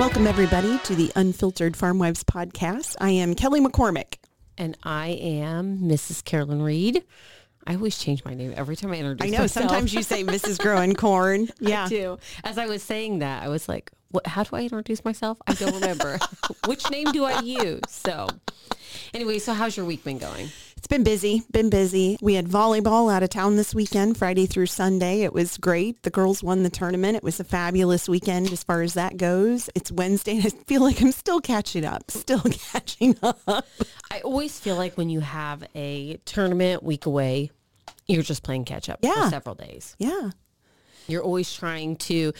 Welcome, everybody, to the Unfiltered Farm Wives podcast. I am Kelly McCormick. And I am Mrs. Carolyn Reed. I always change my name every time I introduce myself. I know myself. sometimes you say Mrs. Growing Corn. Yeah. I do. As I was saying that, I was like, what, how do I introduce myself? I don't remember. Which name do I use? So anyway, so how's your week been going? It's been busy, been busy. We had volleyball out of town this weekend, Friday through Sunday. It was great. The girls won the tournament. It was a fabulous weekend as far as that goes. It's Wednesday and I feel like I'm still catching up, still catching up. I always feel like when you have a tournament week away, you're just playing catch up Yeah. for several days. Yeah. You're always trying to,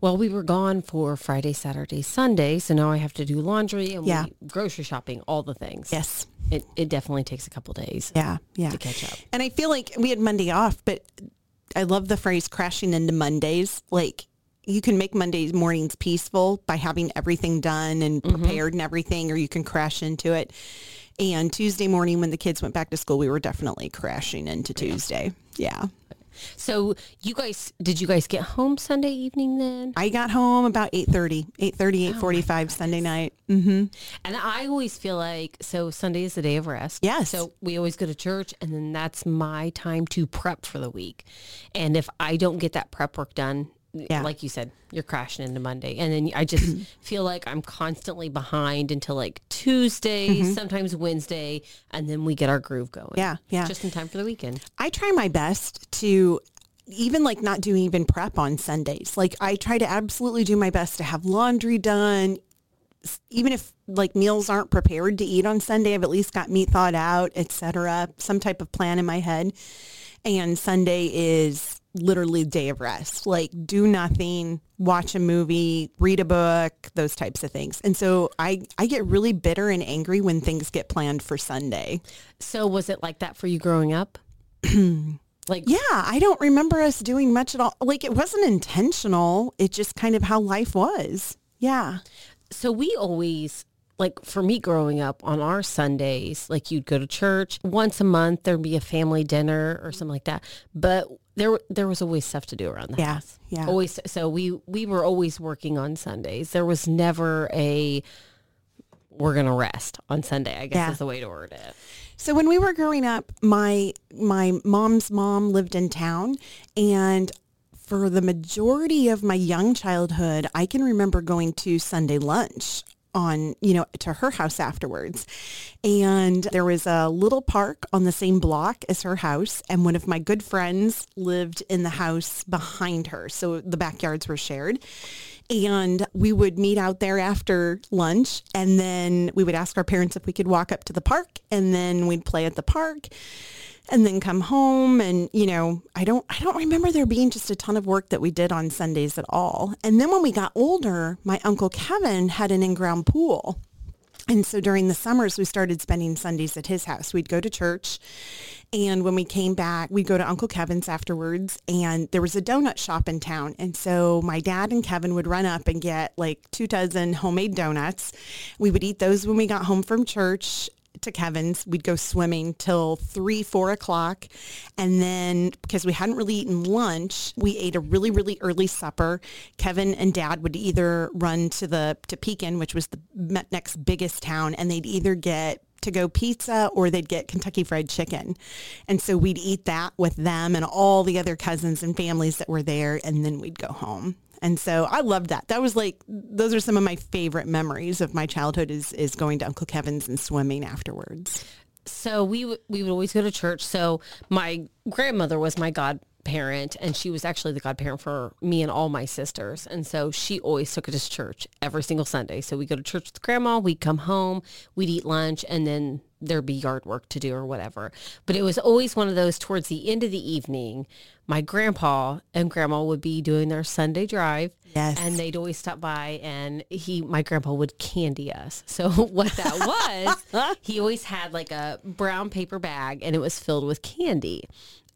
well, we were gone for Friday, Saturday, Sunday, so now I have to do laundry and Yeah. we, grocery shopping, all the things. Yes. It, it definitely takes a couple days Yeah. Yeah. to catch up. And I feel like we had Monday off, but I love the phrase crashing into Mondays. Like you can make Mondays mornings peaceful by having everything done and mm-hmm. prepared and everything, or you can crash into it. And Tuesday morning when the kids went back to school, we were definitely crashing into Tuesday. Yeah. So you guys, did you guys get home Sunday evening then? I got home about 8.30, 8.30, 8.45 Sunday night. Mm-hmm. And I always feel like, so Sunday is the day of rest. Yes. So we always go to church and then that's my time to prep for the week. And if I don't get that prep work done, Yeah. like you said, you're crashing into Monday. And then I just feel like I'm constantly behind until like Tuesday, sometimes Wednesday, and then we get our groove going. Mm-hmm. Yeah, yeah. Just in time for the weekend. I try my best to even like not do even prep on Sundays. Like I try to absolutely do my best to have laundry done. Even if like meals aren't prepared to eat on Sunday, I've at least got meat thawed out, etc. Some type of plan in my head. And Sunday is literally day of rest. Like do nothing, watch a movie, read a book, those types of things. And so I, I get really bitter and angry when things get planned for Sunday. So was it like that for you growing up? like, Yeah, I don't remember us doing much at all. Like it wasn't intentional. It just kind of how life was. Yeah. so we always like for me growing up on our Sundays, like you'd go to church once a month, there'd be a family dinner or something like that. But there there was always stuff to do around the Yeah, house. yeah. Always so we we were always working on Sundays. There was never a we're gonna rest on Sunday, I guess Yeah. is the way to word it. So when we were growing up, my my mom's mom lived in town and for the majority of my young childhood, I can remember going to Sunday lunch on, you know, to her house afterwards. And there was a little park on the same block as her house. And one of my good friends lived in the house behind her. So the backyards were shared. And we would meet out there after lunch and then we would ask our parents if we could walk up to the park and then we'd play at the park and then come home and you know i don't i don't remember there being just a ton of work that we did on sundays at all. And then when we got older my uncle kevin had an in-ground pool. And so during the summers we started spending sundays at his house. We'd go to church and when we came back we'd go to uncle kevin's afterwards and there was a donut shop in town. And so my dad and kevin would run up and get like two dozen homemade donuts. We would eat those when we got home from church to Kevin's. We'd go swimming till three, four o'clock. And then because we hadn't really eaten lunch, we ate a really, really early supper. Kevin and dad would either run to the, to Pekin, which was the next biggest town, and they'd either get to go pizza or they'd get Kentucky fried chicken. And so we'd eat that with them and all the other cousins and families that were there. And then we'd go home. And so I loved that. That was like, those are some of my favorite memories of my childhood is, is going to Uncle Kevin's and swimming afterwards. So we w- we would always go to church. So my grandmother was my godparent, and she was actually the godparent for me and all my sisters. And so she always took us to church every single Sunday. So we go to church with grandma. We'd come home. We'd eat lunch, and then there'd be yard work to do or whatever. But it was always one of those towards the end of the evening. My grandpa and grandma would be doing their Sunday drive. Yes. And they'd always stop by and he, my grandpa would candy us. So what that was, he always had like a brown paper bag and it was filled with candy.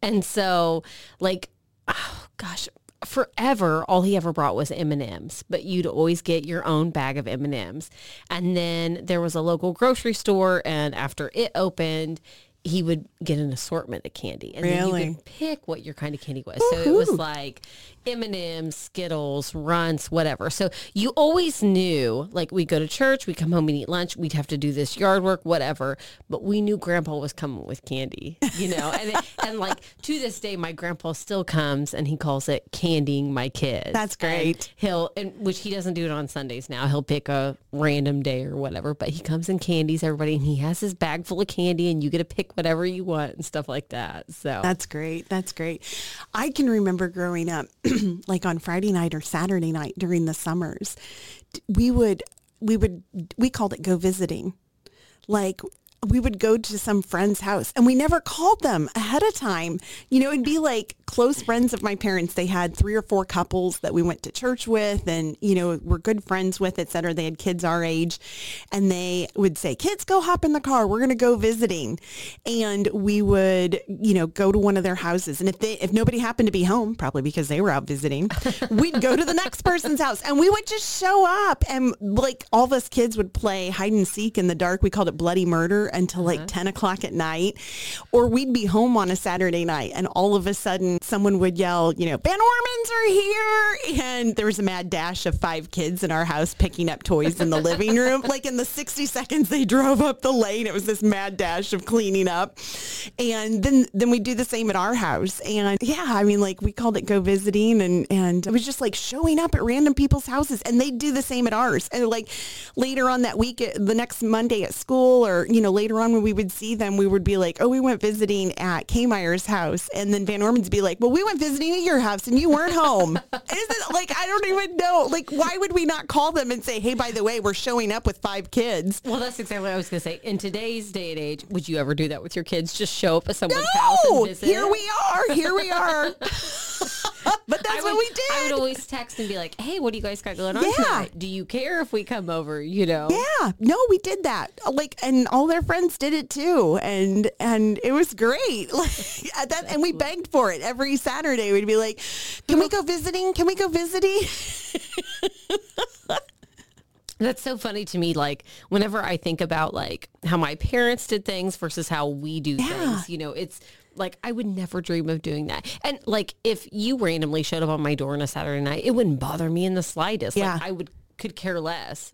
And so like, oh gosh, forever, all he ever brought was M&Ms, but you'd always get your own bag of M&Ms. And then there was a local grocery store and after it opened, he would get an assortment of candy, and then you Really? could pick what your kind of candy was. So it was like M and M's, Skittles, Runts, whatever. So you always knew, like we go to church, we come home and eat lunch, we'd have to do this yard work, whatever. But we knew Grandpa was coming with candy, you know. and it- and like to this day, my Grandpa still comes and he calls it candying my kids. That's And great. he'll, and which he doesn't do it on Sundays now. He'll pick a random day or whatever, but he comes and candies everybody, and he has his bag full of candy, and you get to pick whatever you want and stuff like that. So That's great. That's great. I can remember growing up, like on Friday night or Saturday night during the summers, we would, we would, we called it go visiting. Like we would go to some friend's house and we never called them ahead of time. You know, it'd be like close friends of my parents. They had three or four couples that we went to church with and, you know, were good friends with, et cetera. They had kids our age and they would say, kids, go hop in the car. We're going to go visiting. And we would, you know, go to one of their houses. And if they, if nobody happened to be home, probably because they were out visiting, we'd go to the next person's house and we would just show up and like all of us kids would play hide and seek in the dark. We called it bloody murder until like uh-huh. 10 o'clock at night. Or we'd be home on a Saturday night and all of a sudden someone would yell, you know, Van Ormans are here. And there was a mad dash of five kids in our house picking up toys in the living room. Like in the 60 seconds they drove up the lane, it was this mad dash of cleaning up. And then, then we do the same at our house. And yeah, I mean, like we called it go visiting and, and it was just like showing up at random people's houses and they'd do the same at ours. And like later on that week, the next Monday at school or, you know, later on when we would see them, we would be like, oh, we went visiting at K Meyer's house. And then Van Orman's be like, well, we went visiting at your house and you weren't home. Isn't like, I don't even know. Like, why would we not call them and say, hey, by the way, we're showing up with five kids? Well, that's exactly what I was going to say. In today's day and age, would you ever do that with your kids? Just show up at someone's house No, and visit? here we are. Here we are. but that's would, what we did. I would always text and be like, "Hey, what do you guys got going on Yeah. tonight? Do you care if we come over?" You know? Yeah, no, we did that. Like, and all their friends did it too, and and it was great. Like uh, that, and we begged for it every Saturday. We'd be like, "Can we go visiting? Can we go visiting?" That's so funny to me. Like whenever I think about like how my parents did things versus how we do things, you know, it's like I would never dream of doing that. And like if you randomly showed up on my door on a Saturday night, it wouldn't bother me in the slightest. Yeah. Like I would could care less.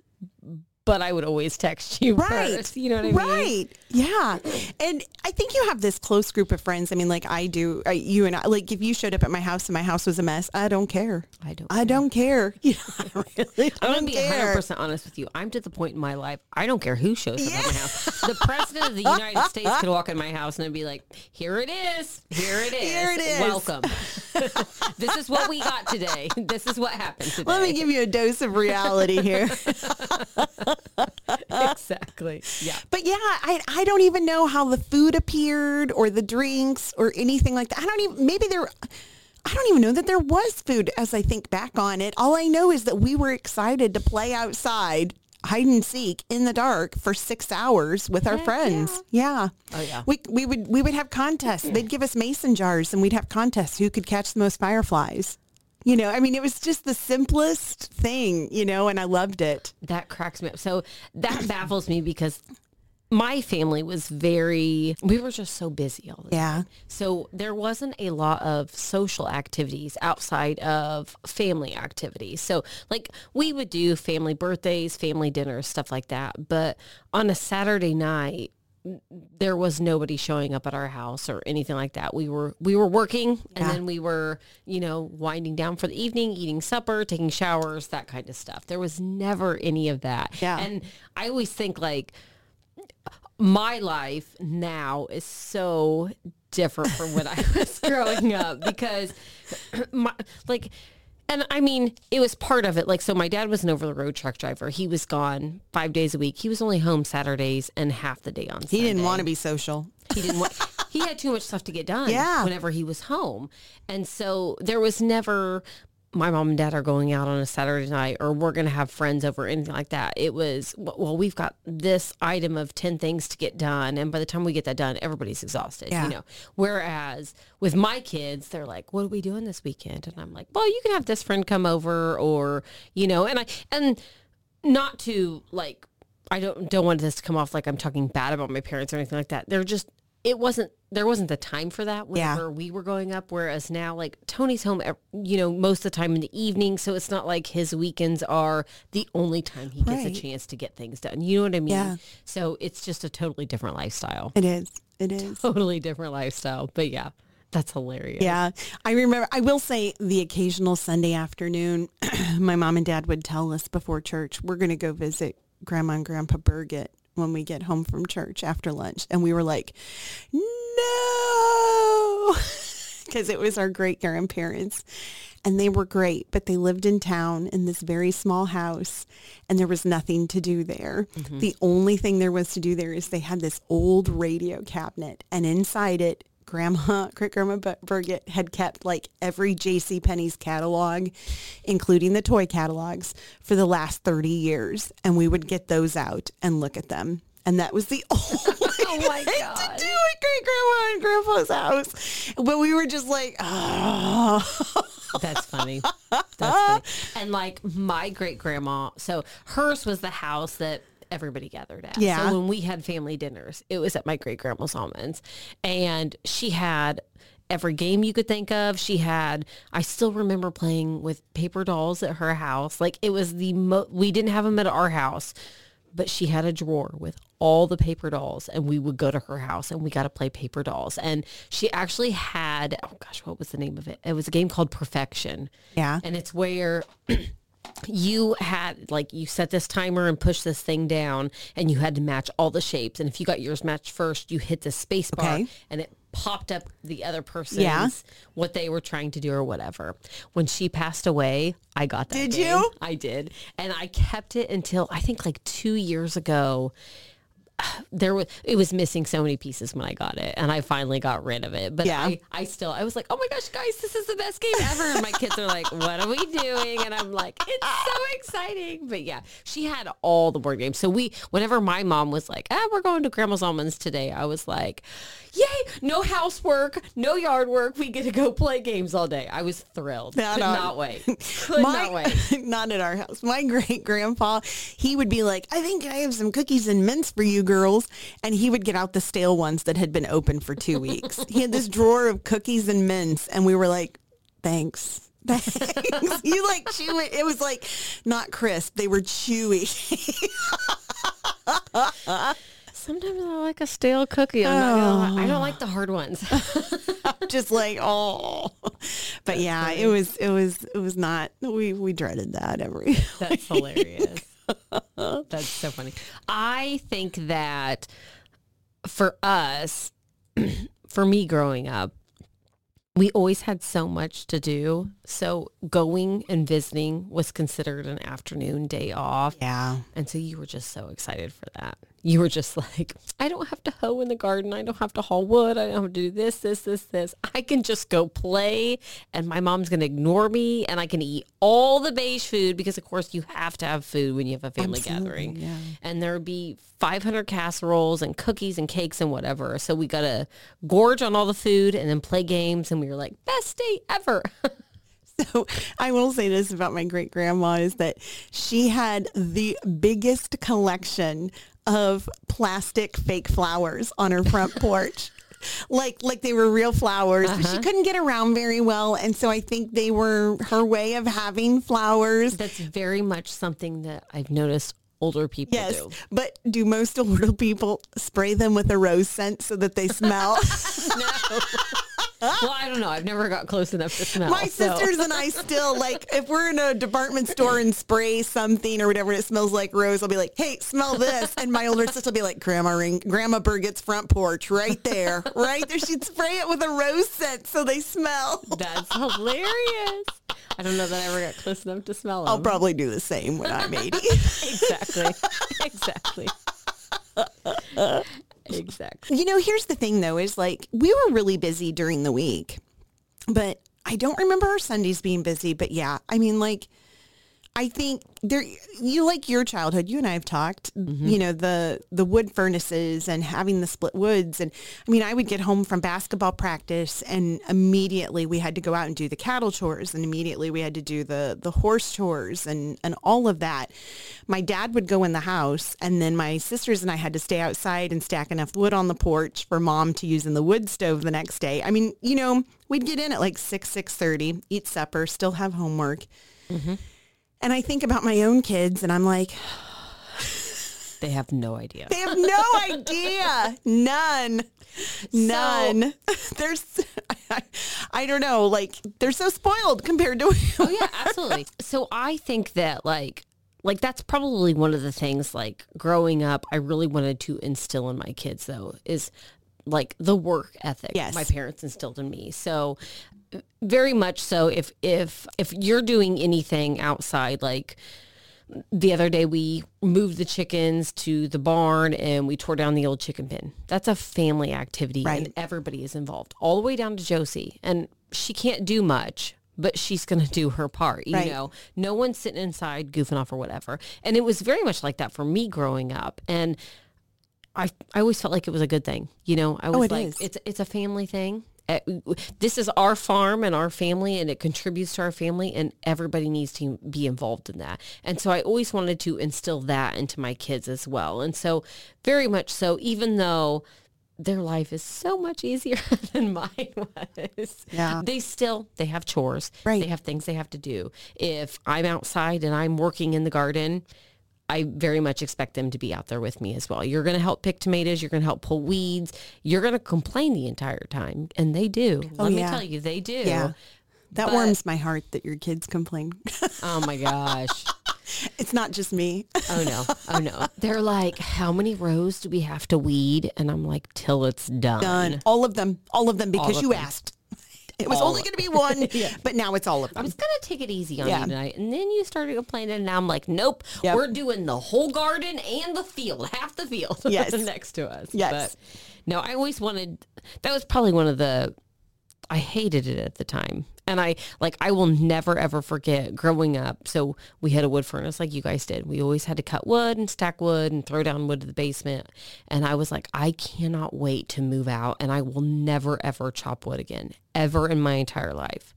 But I would always text you Right. first. You know what I mean? Right. Yeah. And I think you have this close group of friends. I mean, like I do, I, you and I, like if you showed up at my house and my house was a mess, I don't care. I don't I don't care. Yeah, I really I'm gonna be care. 100 percent honest with you. I'm to the point in my life I don't care who shows up at my house. The president of the United States could walk in my house and I'd be like, "Here it is, here it is, Here it is." Welcome. this is what we got today. This is what happened today." Let me give you a dose of reality here. exactly. Yeah. But yeah, I, I don't even know how the food appeared or the drinks or anything like that. I don't even, maybe there, I don't even know that there was food as I think back on it. All I know is that we were excited to play outside hide and seek in the dark for six hours with our Heck friends. Yeah. Oh, yeah. We, we would, we would have contests. They'd give us mason jars and we'd have contests who could catch the most fireflies. You know, I mean, it was just the simplest thing, you know, and I loved it. That cracks me up. So that baffles me because my family was very we were just so busy all the time. Yeah. So there wasn't a lot of social activities outside of family activities. So like we would do family birthdays, family dinners, stuff like that. But on a Saturday night, there was nobody showing up at our house or anything like that. We were we were working and Yeah. then we were, you know, winding down for the evening, eating supper, taking showers, that kind of stuff. There was never any of that. Yeah. And I always think like my life now is so different from when I was growing up because my like and I mean it was part of it. Like so my dad was an over the road truck driver. He was gone 5 days a week. He was only home Saturdays and half the day on He didn't want to be social. he didn't want he had too much stuff to get done Yeah. whenever he was home. And so there was never my mom and dad are going out on a Saturday night or we're going to have friends over anything like that. It was, well, we've got this item of 10 things to get done. And by the time we get that done, everybody's exhausted, Yeah. you know. Whereas with my kids, they're like, what are we doing this weekend? And I'm like, well, you can have this friend come over or, you know, and I, and not to like, I don't, don't want this to come off like I'm talking bad about my parents or anything like that. They're just, it wasn't there wasn't the time for that Yeah. whenever we were growing up. Whereas now, like Tony's home, you know, most of the time in the evening, so it's not like his weekends are the only time he gets a chance to get things done. You know what I mean? Yeah. So it's just a totally different lifestyle. It is. It is. Totally different lifestyle. But yeah, that's hilarious. Yeah. I remember, I will say the occasional Sunday afternoon, my mom and dad would tell us before church, we're going to go visit Grandma and Grandpa Burgett when we get home from church after lunch. And we were like, no, because it was our great grandparents. And they were great, but they lived in town in this very small house and there was nothing to do there. Mm-hmm. The only thing there was to do there is they had this old radio cabinet and inside it, grandma, great grandma Burgett had kept like every J.C. Penney's catalog, including the toy catalogs for the last 30 years. And we would get those out and look at them. And that was the only Oh my thing God. to do at great grandma and grandpa's house. But we were just like, oh. That's funny. That's funny. And like my great grandma, so hers was the house that everybody gathered at. Yeah. So when we had family dinners, it was at my great grandma's almonds. And she had every game you could think of. She had, I still remember playing with paper dolls at her house. Like it was the mo we didn't have them at our house, but she had a drawer with all the paper dolls and we would go to her house and we got to play paper dolls. And she actually had, oh gosh, what was the name of it? It was a game called Perfection. Yeah. And it's where you had like you set this timer and push this thing down and you had to match all the shapes. And if you got yours matched first, you hit the space bar Okay. and it popped up the other person's Yeah. what they were trying to do or whatever. When she passed away, I got that. Did game. you? I did. And I kept it until I think like two years ago there was it was missing so many pieces when I got it and I finally got rid of it. But Yeah. I, I still I was like, oh my gosh, guys, this is the best game ever. And my kids are like, what are we doing? And I'm like, it's so exciting. But yeah, she had all the board games. So we whenever my mom was like, ah, we're going to grandma's almonds today, I was like, Yay, no housework, no yard work. We get to go play games all day. I was thrilled. Not Could on- not wait. Could not wait. not at our house. My great grandpa, he would be like, I think I have some cookies and mints for you girls. And he would get out the stale ones that had been open for two weeks. he had this drawer of cookies and mints. And we were like, thanks. Thanks. you like chew it. It was like not crisp. They were chewy. Sometimes I like a stale cookie. I'm not gonna lie. I don't like the hard ones. Just like, oh. But yeah, it was, it was, it was not, we, we dreaded that every. That's hilarious. That's so funny. I think that for us, for me growing up, we always had so much to do. So going and visiting was considered an afternoon day off. Yeah. And so you were just so excited for that. You were just like, I don't have to hoe in the garden. I don't have to haul wood. I don't have to do this, this, this, this. I can just go play and my mom's going to ignore me and I can eat all the beige food because of course you have to have food when you have a family gathering. yeah. And there would be 500 casseroles and cookies and cakes and whatever. So we got to gorge on all the food and then play games. And we were like, best day ever. So I will say this about my great grandma is that she had the biggest collection of plastic fake flowers on her front porch. Like like they were real flowers, but she uh-huh. couldn't get around very well, and so I think they were her way of having flowers. That's very much something that I've noticed older people Yes, do. but do most older people spray them with a rose scent so that they smell? No. Well, I don't know. I've never got close enough to smell. It. My so- sisters and I still like if we're in a department store and spray something or whatever and it smells like rose, I'll be like, "Hey, smell this!" And my older sister will be like, "Grandma ring, Grandma Burgett's front porch, right there, right there." She'd spray it with a rose scent so they smell. That's hilarious. I don't know that I ever got close enough to smell them. I'll probably do the same when I'm 80. exactly. exactly. Exactly. you know, here's the thing though: is like we were really busy during the week, but I don't remember our Sundays being busy. But yeah, I mean, like I think there you like your childhood. You and I have talked, mm-hmm. you know, the the wood furnaces and having the split woods and I mean, I would get home from basketball practice and immediately we had to go out and do the cattle chores and immediately we had to do the the horse chores and and all of that. My dad would go in the house and then my sisters and I had to stay outside and stack enough wood on the porch for mom to use in the wood stove the next day. I mean, you know, we'd get in at like 6 6:30, eat supper, still have homework. Mm-hmm. And I think about my own kids and I'm like, They have no idea. they have no idea. None. None. There's, I, I don't know, like they're so spoiled compared to. Oh yeah, absolutely. So I think that like like that's probably one of the things like growing up I really wanted to instill in my kids though is like the work ethic Yes. my parents instilled in me. So very much so if if if you're doing anything outside like the other day we moved the chickens to the barn and we tore down the old chicken pen. That's a family activity Right. and everybody is involved all the way down to Josie and she can't do much but she's going to do her part, you Right. know. No one's sitting inside goofing off or whatever. And it was very much like that for me growing up and I I always felt like it was a good thing. You know, I oh, was Oh, like is. it's it's a family thing. This is our farm and our family and it contributes to our family and everybody needs to be involved in that. And so I always wanted to instill that into my kids as well. And so very much so even though their life is so much easier than mine was. Yeah. They still they have chores. Right. They have things they have to do. If I'm outside and I'm working in the garden, I very much expect them to be out there with me as well. You're going to help pick tomatoes. You're going to help pull weeds. You're going to complain the entire time. And they do. Oh, Let me tell you, they do. Yeah. That But- warms my heart that your kids complain. Oh my gosh. it's not just me. Oh no. Oh no. They're like, how many rows do we have to weed? And I'm like, till it's done. Done. All of them. All of them because of you them. asked. It was All only going to be one, but now it's all of I was gonna take it easy on Yeah. you tonight, and then you started complaining, and now I'm like, nope, Yep. we're doing the whole garden and the field, half the field, Yes. next to us. Yes. but no, I always wanted. That was probably one of the. I hated it at the time, and I like I will never ever forget growing up. So we had a wood furnace like you guys did. We always had to cut wood and stack wood and throw down wood to the basement. And I was like, I cannot wait to move out, and I will never ever chop wood again, ever in my entire life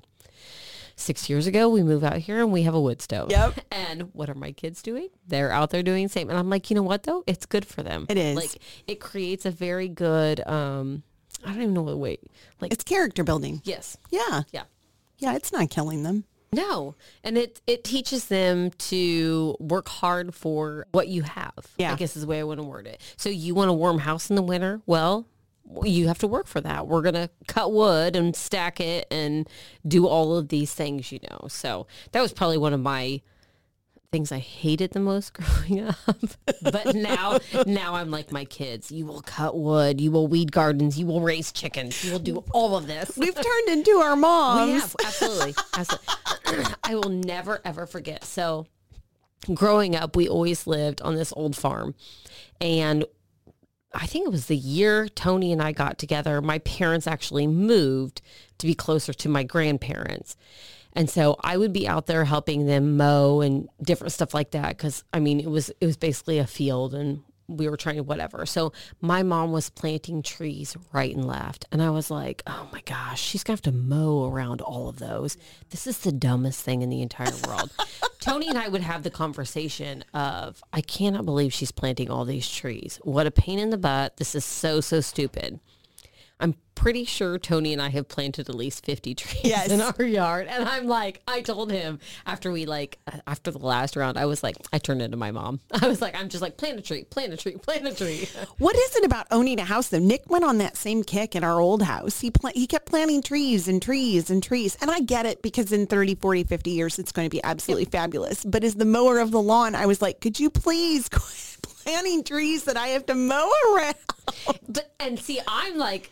six years ago we move out here and we have a wood stove Yep. and what are my kids doing they're out there doing the same and i'm like you know what though it's good for them It is. like it creates a very good um i don't even know what wait like It's character building. yes Yeah. yeah Yeah. It's not killing them. no and it it teaches them to work hard for what you have Yeah. i guess is the way i want to word it so you want a warm house in the winter well you have to work for that. We're going to cut wood and stack it and do all of these things, you know. So that was probably one of my things I hated the most growing up. but now now I'm like my kids. You will cut wood, you will weed gardens, you will raise chickens, you will do all of this. We've turned into our moms. We have, absolutely. absolutely. I will never ever forget. So growing up, we always lived on this old farm and I think it was the year Tony and I got together. My parents actually moved to be closer to my grandparents. And so I would be out there helping them mow and different stuff like that. Cause I mean, it was, it was basically a field and we were trying to whatever. So my mom was planting trees right and left. And I was like, oh my gosh, she's gonna have to mow around all of those. This is the dumbest thing in the entire world. Tony and I would have the conversation of, I cannot believe she's planting all these trees. What a pain in the butt. This is so, so stupid. I'm pretty sure Tony and I have planted at least 50 trees Yes. in our yard. And I'm like, I told him after we like, uh, after the last round, I was like, I turned into my mom. I was like, I'm just like, plant a tree, plant a tree, plant a tree. What is it about owning a house though? Nick went on that same kick at our old house. He pla- he kept planting trees and trees and trees. And I get it because in 30, 40, 50 years it's going to be absolutely fabulous. But as the mower of the lawn, I was like, could you please quit planting trees that I have to mow around? But, and see, I'm like,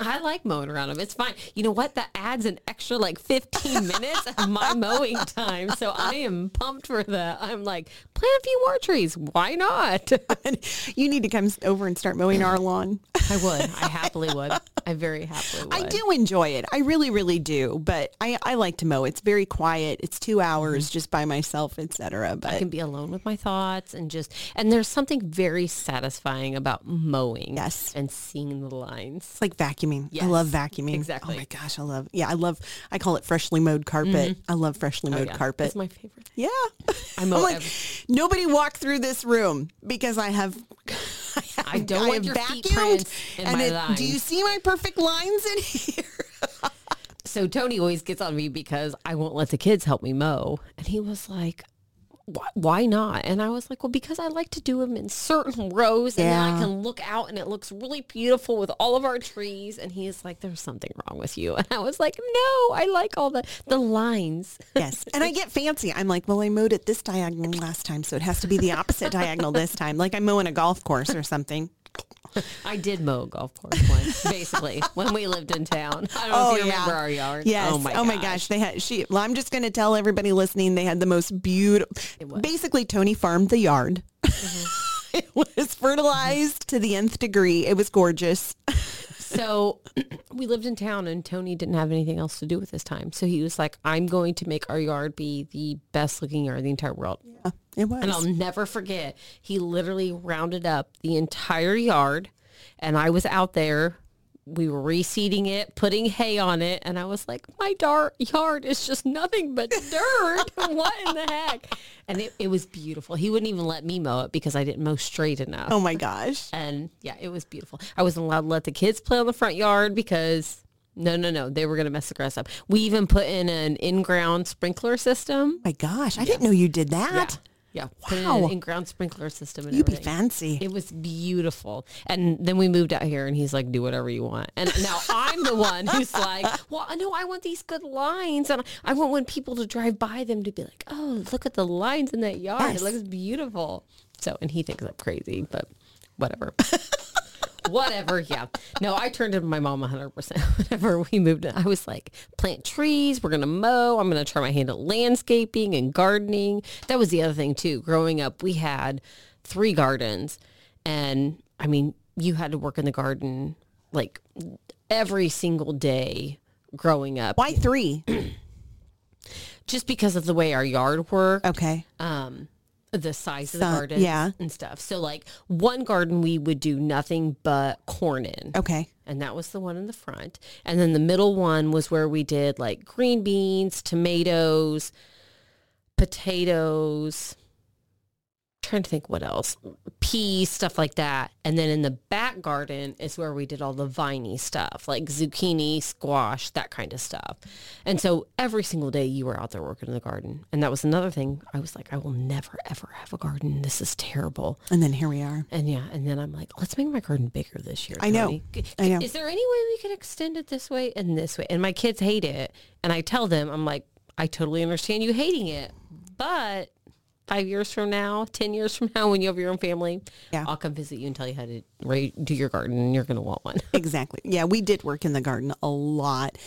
I like mowing around them. It's fine. You know what? That adds an extra like 15 minutes of my mowing time. So I am pumped for that. I'm like, plant a few more trees. Why not? you need to come over and start mowing our lawn. I would. I happily would. I very happily would. I do enjoy it. I really, really do. But I, I like to mow. It's very quiet. It's two hours mm-hmm. just by myself, etc. But I can be alone with my thoughts and just and there's something very satisfying about mowing Yes. and seeing the lines. it's like vacuuming. I love vacuuming. exactly. Oh my gosh, I love. Yeah, I love. I call it freshly mowed carpet. Mm-hmm. I love freshly oh, mowed Oh, yeah. carpet. It's my favorite. yeah. I mow I'm like, every- nobody walk through this room because I have. I, have, I don't want have your feet prints in and my it- Do you see my perfect lines in here? So Tony always gets on me because I won't let the kids help me mow. And he was like, why, why not? And I was like, well, because I like to do them in certain rows and then I can look out and it looks really beautiful with all of our trees. And he's like, there's something wrong with you. And I was like, no, I like all the, the lines. Yes. And I get fancy. I'm like, well, I mowed it this diagonal last time, so it has to be the opposite diagonal this time. Like I'm mowing a golf course or something. I did mow a golf course once, basically, when we lived in town. I don't know if oh, you remember our yard. Yes. Oh my, oh my gosh. They had she. Well, I'm just going to tell everybody listening. They had the most beautiful. Basically, Tony farmed the yard. Mm-hmm. it was fertilized to the nth degree. It was gorgeous. So we lived in town and Tony didn't have anything else to do with his time. So he was like, I'm going to make our yard be the best looking yard in the entire world. Yeah, it was. And I'll never forget, he literally rounded up the entire yard and I was out there. We were reseeding it, putting hay on it. And I was like, my dar- yard is just nothing but dirt. what in the heck? And it, it was beautiful. He wouldn't even let me mow it because I didn't mow straight enough. oh my gosh. And yeah, it was beautiful. I wasn't allowed to let the kids play on the front yard because no, no, no, they were going to mess the grass up. We even put in an in-ground sprinkler system. my gosh. I didn't know you did that. Yeah, put in Wow. an in-ground sprinkler system and You be everything. fancy. It was beautiful. And then we moved out here and he's like, do whatever you want. And now I'm the one who's like, well, no, I want these good lines. And I want when people to drive by them to be like, oh, look at the lines in that yard. Yes. It looks beautiful. So, and he thinks I'm crazy, but whatever. whatever. Yeah. No, I turned into my mom 100% whenever we moved in. I was like, plant trees. We're going to mow. I'm going to try my hand at landscaping and gardening. That was the other thing too. Growing up, we had three gardens and I mean, you had to work in the garden like every single day growing up Why three? just because of the way our yard worked Okay. um the size of the garden yeah. and stuff. So like one garden we would do nothing but corn in. Okay. And that was the one in the front. And then the middle one was where we did like green beans, tomatoes, potatoes. Trying to think what else. Peas, stuff like that. And then in the back garden is where we did all the viney stuff, like zucchini, squash, that kind of stuff. And so every single day you were out there working in the garden. And that was another thing. I was like, I will never ever have a garden. This is terrible. And then here we are. And yeah, and then I'm like, let's make my garden bigger this year. I know. Tony. I know. Is there any way we could extend it this way and this way? And my kids hate it. And I tell them, I'm like, I totally understand you hating it, but five years from now, 10 years from now, when you have your own family, Yeah. I'll come visit you and tell you how to do your garden and you're going to want one. Exactly. Yeah, we did work in the garden a lot.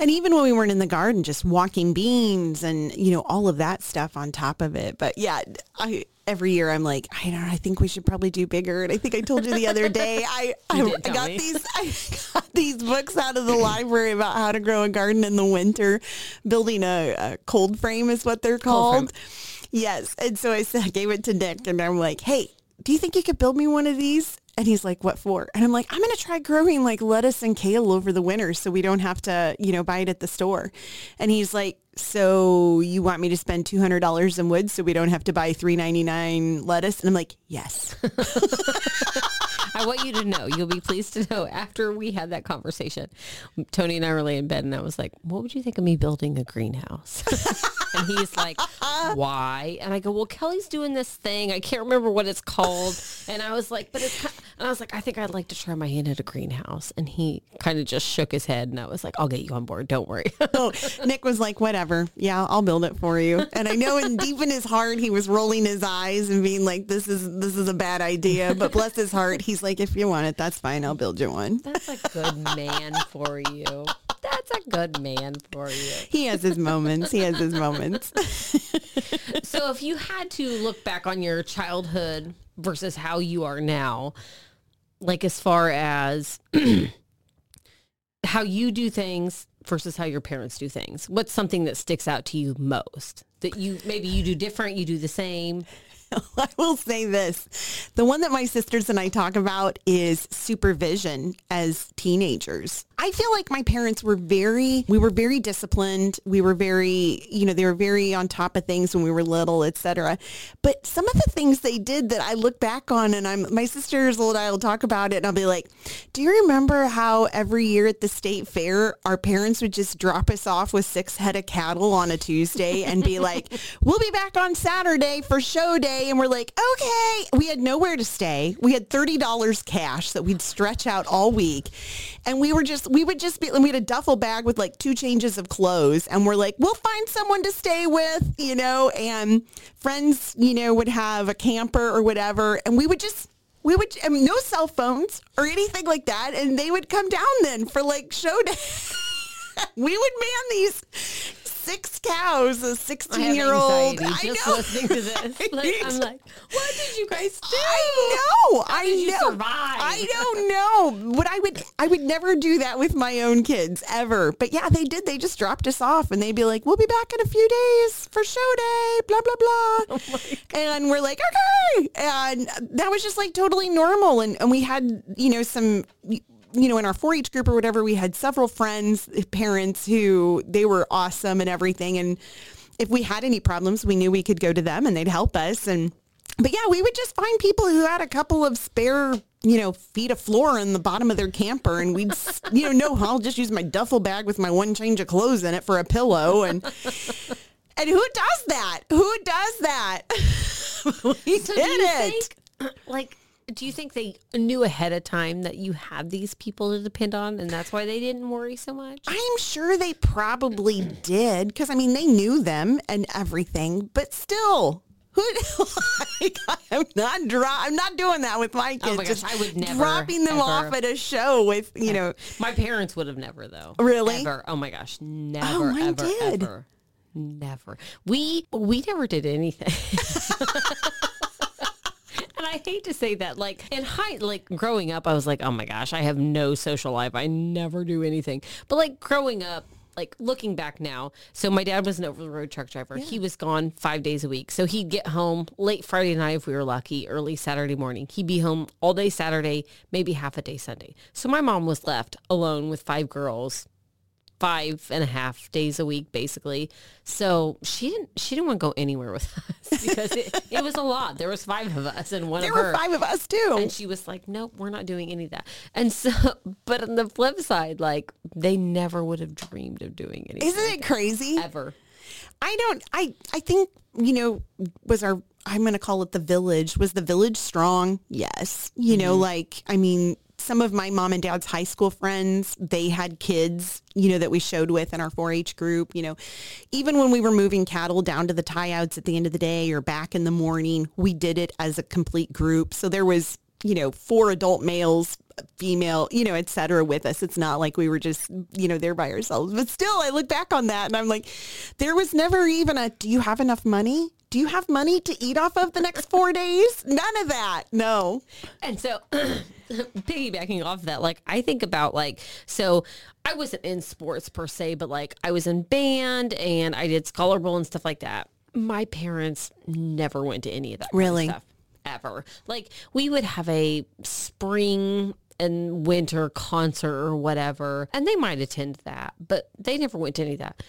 And even when we weren't in the garden, just walking beans and, you know, all of that stuff on top of it. But yeah, I every year I'm like, I don't know, I think we should probably do bigger. And I think I told you the other day, I, I, I got me. these I got these books out of the library about how to grow a garden in the winter. Building a, a cold frame is what they're called. Yes. And so I said, I gave it to Nick and I'm like, hey, do you think you could build me one of these? And he's like, what for? And I'm like, I'm going to try growing like lettuce and kale over the winter so we don't have to, you know, buy it at the store. And he's like, so you want me to spend $200 in wood so we don't have to buy $3.99 lettuce? And I'm like, yes. I want you to know, you'll be pleased to know after we had that conversation, Tony and I were laying in bed and I was like, what would you think of me building a greenhouse? and he's like, why? And I go, well, Kelly's doing this thing. I can't remember what it's called. And I was like, but it's, ki-" and I was like, I think I'd like to try my hand at a greenhouse. And he kind of just shook his head and I was like, I'll get you on board. Don't worry. Oh, Nick was like, whatever. Yeah, I'll build it for you. And I know in deep in his heart, he was rolling his eyes and being like, this is, this is a bad idea. But bless his heart, he's like, if you want it, that's fine. I'll build you one. That's a good man for you. That's a good man for you. He has his moments. He has his moments. So if you had to look back on your childhood versus how you are now, like as far as how you do things versus how your parents do things? What's something that sticks out to you most? That you maybe you do different, you do the same. I will say this. The one that my sisters and I talk about is supervision as teenagers. I feel like my parents were very, we were very disciplined. We were very, you know, they were very on top of things when we were little, etc. But some of the things they did that I look back on and I'm, my sisters and I will talk about it and I'll be like, do you remember how every year at the state fair, our parents would just drop us off with six head of cattle on a Tuesday and be like, we'll be back on Saturday for show day. And we're like, okay. We had nowhere to stay. We had $30 cash that we'd stretch out all week. And we were just, we would just be, and we had a duffel bag with like two changes of clothes. And we're like, we'll find someone to stay with, you know, and friends, you know, would have a camper or whatever. And we would just, we would, I mean, no cell phones or anything like that. And they would come down then for like show day. we would man these six cows, a 16 year old. I just know. listening to this. Like, I'm like, what did you guys do? I know. How I know. survive? I don't know. But I would I would never do that with my own kids ever. But yeah, they did. They just dropped us off and they'd be like, We'll be back in a few days for show day, blah blah blah. Oh and we're like, Okay. And that was just like totally normal. And and we had, you know, some you know, in our 4-H group or whatever, we had several friends, parents who they were awesome and everything. And if we had any problems, we knew we could go to them and they'd help us. And but yeah, we would just find people who had a couple of spare, you know, feet of floor in the bottom of their camper, and we'd, you know, no, I'll just use my duffel bag with my one change of clothes in it for a pillow, and and who does that? Who does that? we So did do it. think, like, do you think they knew ahead of time that you had these people to depend on, and that's why they didn't worry so much? I'm sure they probably did because I mean they knew them and everything, but still, who? like, I'm not dro- I'm not doing that with my kids. Oh my gosh, just I would never, dropping them ever. off at a show with you know. My parents would have never, though. Really? Ever. Oh my gosh, oh, never, mine ever, did. ever, never. We we never did anything. And I hate to say that, like in high, like growing up, I was like, oh my gosh, I have no social life. I never do anything. But like growing up, like looking back now, so my dad was an over the road truck driver. He was gone five days a week. So he'd get home late Friday night if we were lucky, early Saturday morning. He'd be home all day Saturday, maybe half a day Sunday. So my mom was left alone with five girls five and a half days a week basically so she didn't she didn't want to go anywhere with us because it, it was a lot there was five of us and one There of were five of us too. and she was like nope we're not doing any of that and so but on the flip side like they never would have dreamed of doing anything Isn't it crazy? ever I don't. I I think you know was our. I'm going to call it the village. Was the village strong? Yes. You know, mm-hmm. like I mean, some of my mom and dad's high school friends, they had kids, you know, that we showed with in our 4-H group. You know, even when we were moving cattle down to the tie outs at the end of the day or back in the morning, we did it as a complete group. So there was you know, four adult males, female, you know, et cetera with us. It's not like we were just, you know, there by ourselves. But still, I look back on that and I'm like, there was never even a, do you have enough money? Do you have money to eat off of the next four days? None of that. No. And so piggybacking off that, like I think about like so I wasn't in sports per se, but like I was in band and I did scholar bowl and stuff like that. My parents never went to any of that kind of Really? stuff ever. Like we would have a spring and winter concert or whatever, and they might attend that, but they never went to any of that.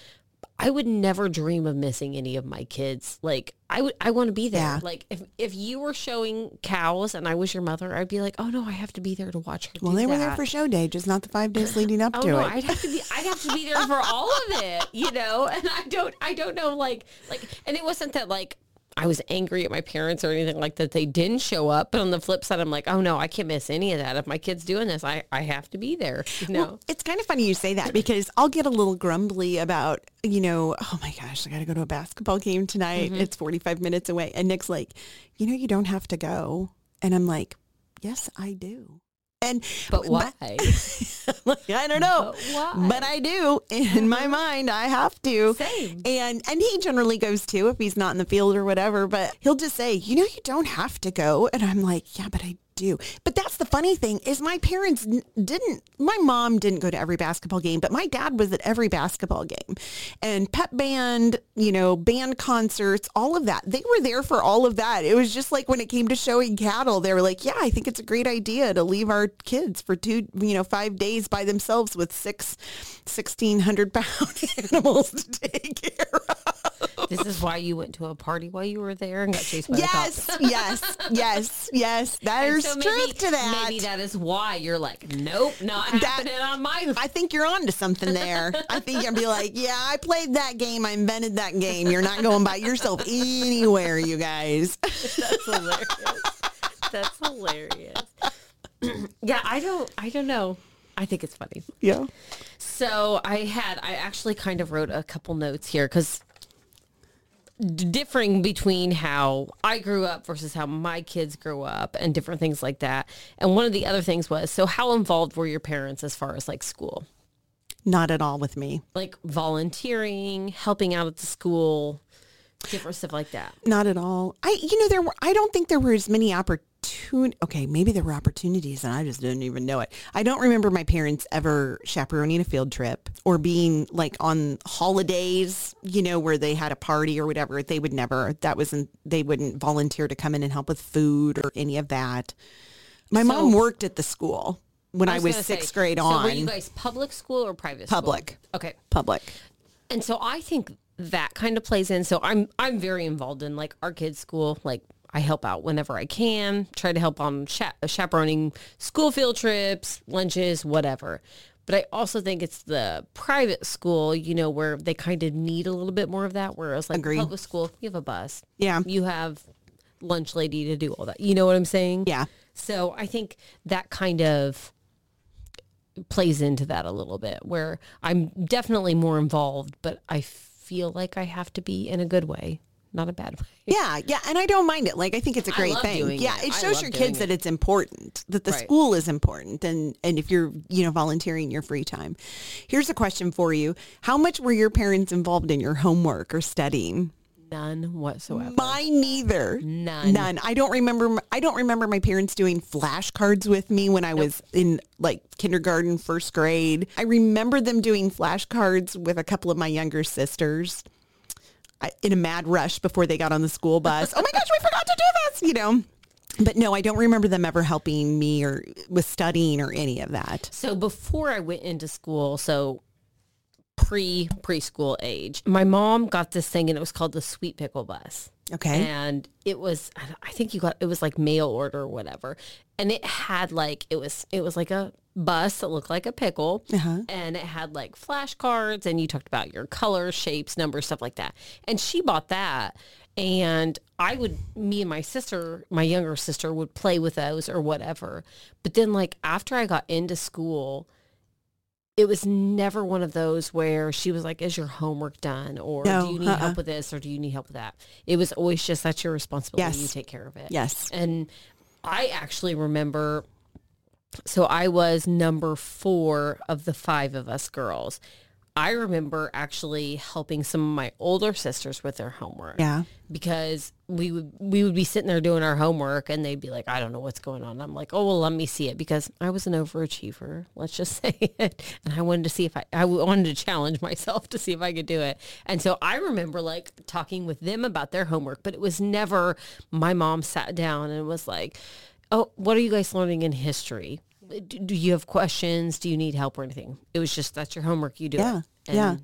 I would never dream of missing any of my kids. Like I would, I want to be there. Yeah. Like if if you were showing cows and I was your mother, I'd be like, oh no, I have to be there to watch her. Well, they were there for show day, just not the five days leading up Oh to no, it. I'd have to be. I'd have to be there for all of it, you know. And I don't. I don't know. Like, like, and it wasn't that like I was angry at my parents or anything like that. They didn't show up. But on the flip side, I'm like, oh no, I can't miss any of that. If my kid's doing this, I I have to be there. You know. Well, it's kind of funny you say that because I'll get a little grumbly about, you know, oh my gosh, I got to go to a basketball game tonight. Mm-hmm. It's 45 minutes away. And Nick's like, you know, you don't have to go. And I'm like, yes, I do. And but why? like, I don't know, But why? Uh-huh. but I do. In my mind, I have to. Same. And and he generally goes too if he's not in the field or whatever. But he'll just say, you know, you don't have to go. And I'm like, yeah, but I do. But that's the funny thing is my parents didn't, my mom didn't go to every basketball game, but my dad was at every basketball game and pep band, you know, band concerts, all of that. They were there for all of that. It was just like when it came to showing cattle, they were like, yeah, I think it's a great idea to leave our kids for two, you know, five days by themselves with six, 1600 pound animals to take care of. This is why you went to a party while you were there and got chased by the Yes, cops. yes, yes, yes. There's So maybe- truth to that. Maybe that is why you're like, nope, not That- happening on my. I think you're on to something there. I think you'll be like, yeah, I played that game. I invented that game. You're not going by yourself anywhere, you guys. That's hilarious. That's hilarious. yeah, I don't. I don't know. I think it's funny. Yeah. So I had, I actually kind of wrote a couple notes here because differing between how I grew up versus how my kids grew up and different things like that. And one of the other things was, so how involved were your parents as far as like school? Not at all with me. Like volunteering, helping out at the school, different stuff like that. Not at all. I, you know, there were, I don't think there were as many opportunities. Okay, maybe there were opportunities and I just didn't even know it. I don't remember my parents ever chaperoning a field trip or being like on holidays, you know, where they had a party or whatever. They would never, that wasn't, they wouldn't volunteer to come in and help with food or any of that. My So- mom worked at the school when I was, gonna sixth say, grade so on. were you guys public school or private school? Public. Okay. public. And so I think that kind of plays in. So I'm I'm very involved in like our kids' school. Like I help out whenever I can. Try to help on cha- uh, chaperoning school field trips, lunches, whatever. But I also think it's the private school, you know, where they kind of need a little bit more of that. Whereas like Agreed. public school, you have a bus. Yeah. You have lunch lady to do all that. You know what I'm saying? Yeah. So I think that kind of plays into that a little bit where I'm definitely more involved, but I feel like I have to be in a good way, not a bad way. Yeah, yeah, and I don't mind it. Like I think it's a great love thing. doing Yeah, it. it I shows love your kids it. that it's important, that the Right. school is important and and if you're, you know, volunteering your free time. Here's a question for you. How much were your parents involved in your homework or studying? None whatsoever. Mine neither. None. None. I don't remember I don't remember my parents doing flashcards with me when I was in like kindergarten, first grade. I remember them doing flashcards with a couple of my younger sisters. I, in a mad rush before they got on the school bus. oh my gosh, we forgot to do this, you know. But no, I don't remember them ever helping me or with studying or any of that. So before I went into school, so pre preschool age, my mom got this thing and it was called the Sweet Pickle Bus. Okay. And it was, I think you got, it was like mail order or whatever. And it had like, it was, it was like a bus that looked like a pickle. Uh-huh. And it had like flashcards and you talked about your colors, shapes, numbers, stuff like that. And she bought that. And I would, me and my sister, my younger sister would play with those or whatever. But then like after I got into school, it was never one of those where she was like, is your homework done? Or No, do you need uh-uh. help with this? Or do you need help with that? It was always just, that's your responsibility. Yes. You take care of it. Yes. And I actually remember, so I was number four of the five of us girls. I remember actually helping some of my older sisters with their homework. Yeah. Because we would we would be sitting there doing our homework and they'd be like, I don't know what's going on. I'm like, oh well let me see it because I was an overachiever, let's just say it. And I wanted to see if I I wanted to challenge myself to see if I could do it. And so I remember like talking with them about their homework, but it was never my mom sat down and was like, Oh, what are you guys learning in history? Do do you have questions? Do you need help or anything? It was just that's your homework. You do Yeah, it. And, yeah.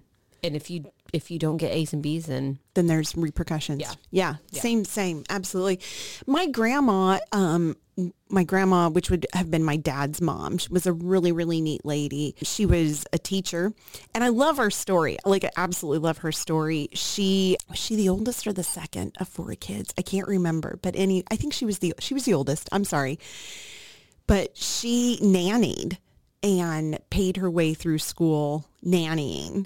And if you if you don't get A's and B's, then then there's repercussions. Yeah. yeah. Same, same. Absolutely. My grandma, um, my grandma, which would have been my dad's mom, she was a really, really neat lady. She was a teacher and I love her story. Like I absolutely love her story. She, was she the oldest or the second of four kids? I can't remember, but any, I think she was the, she was the oldest. I'm sorry. But she nannied and paid her way through school nannying.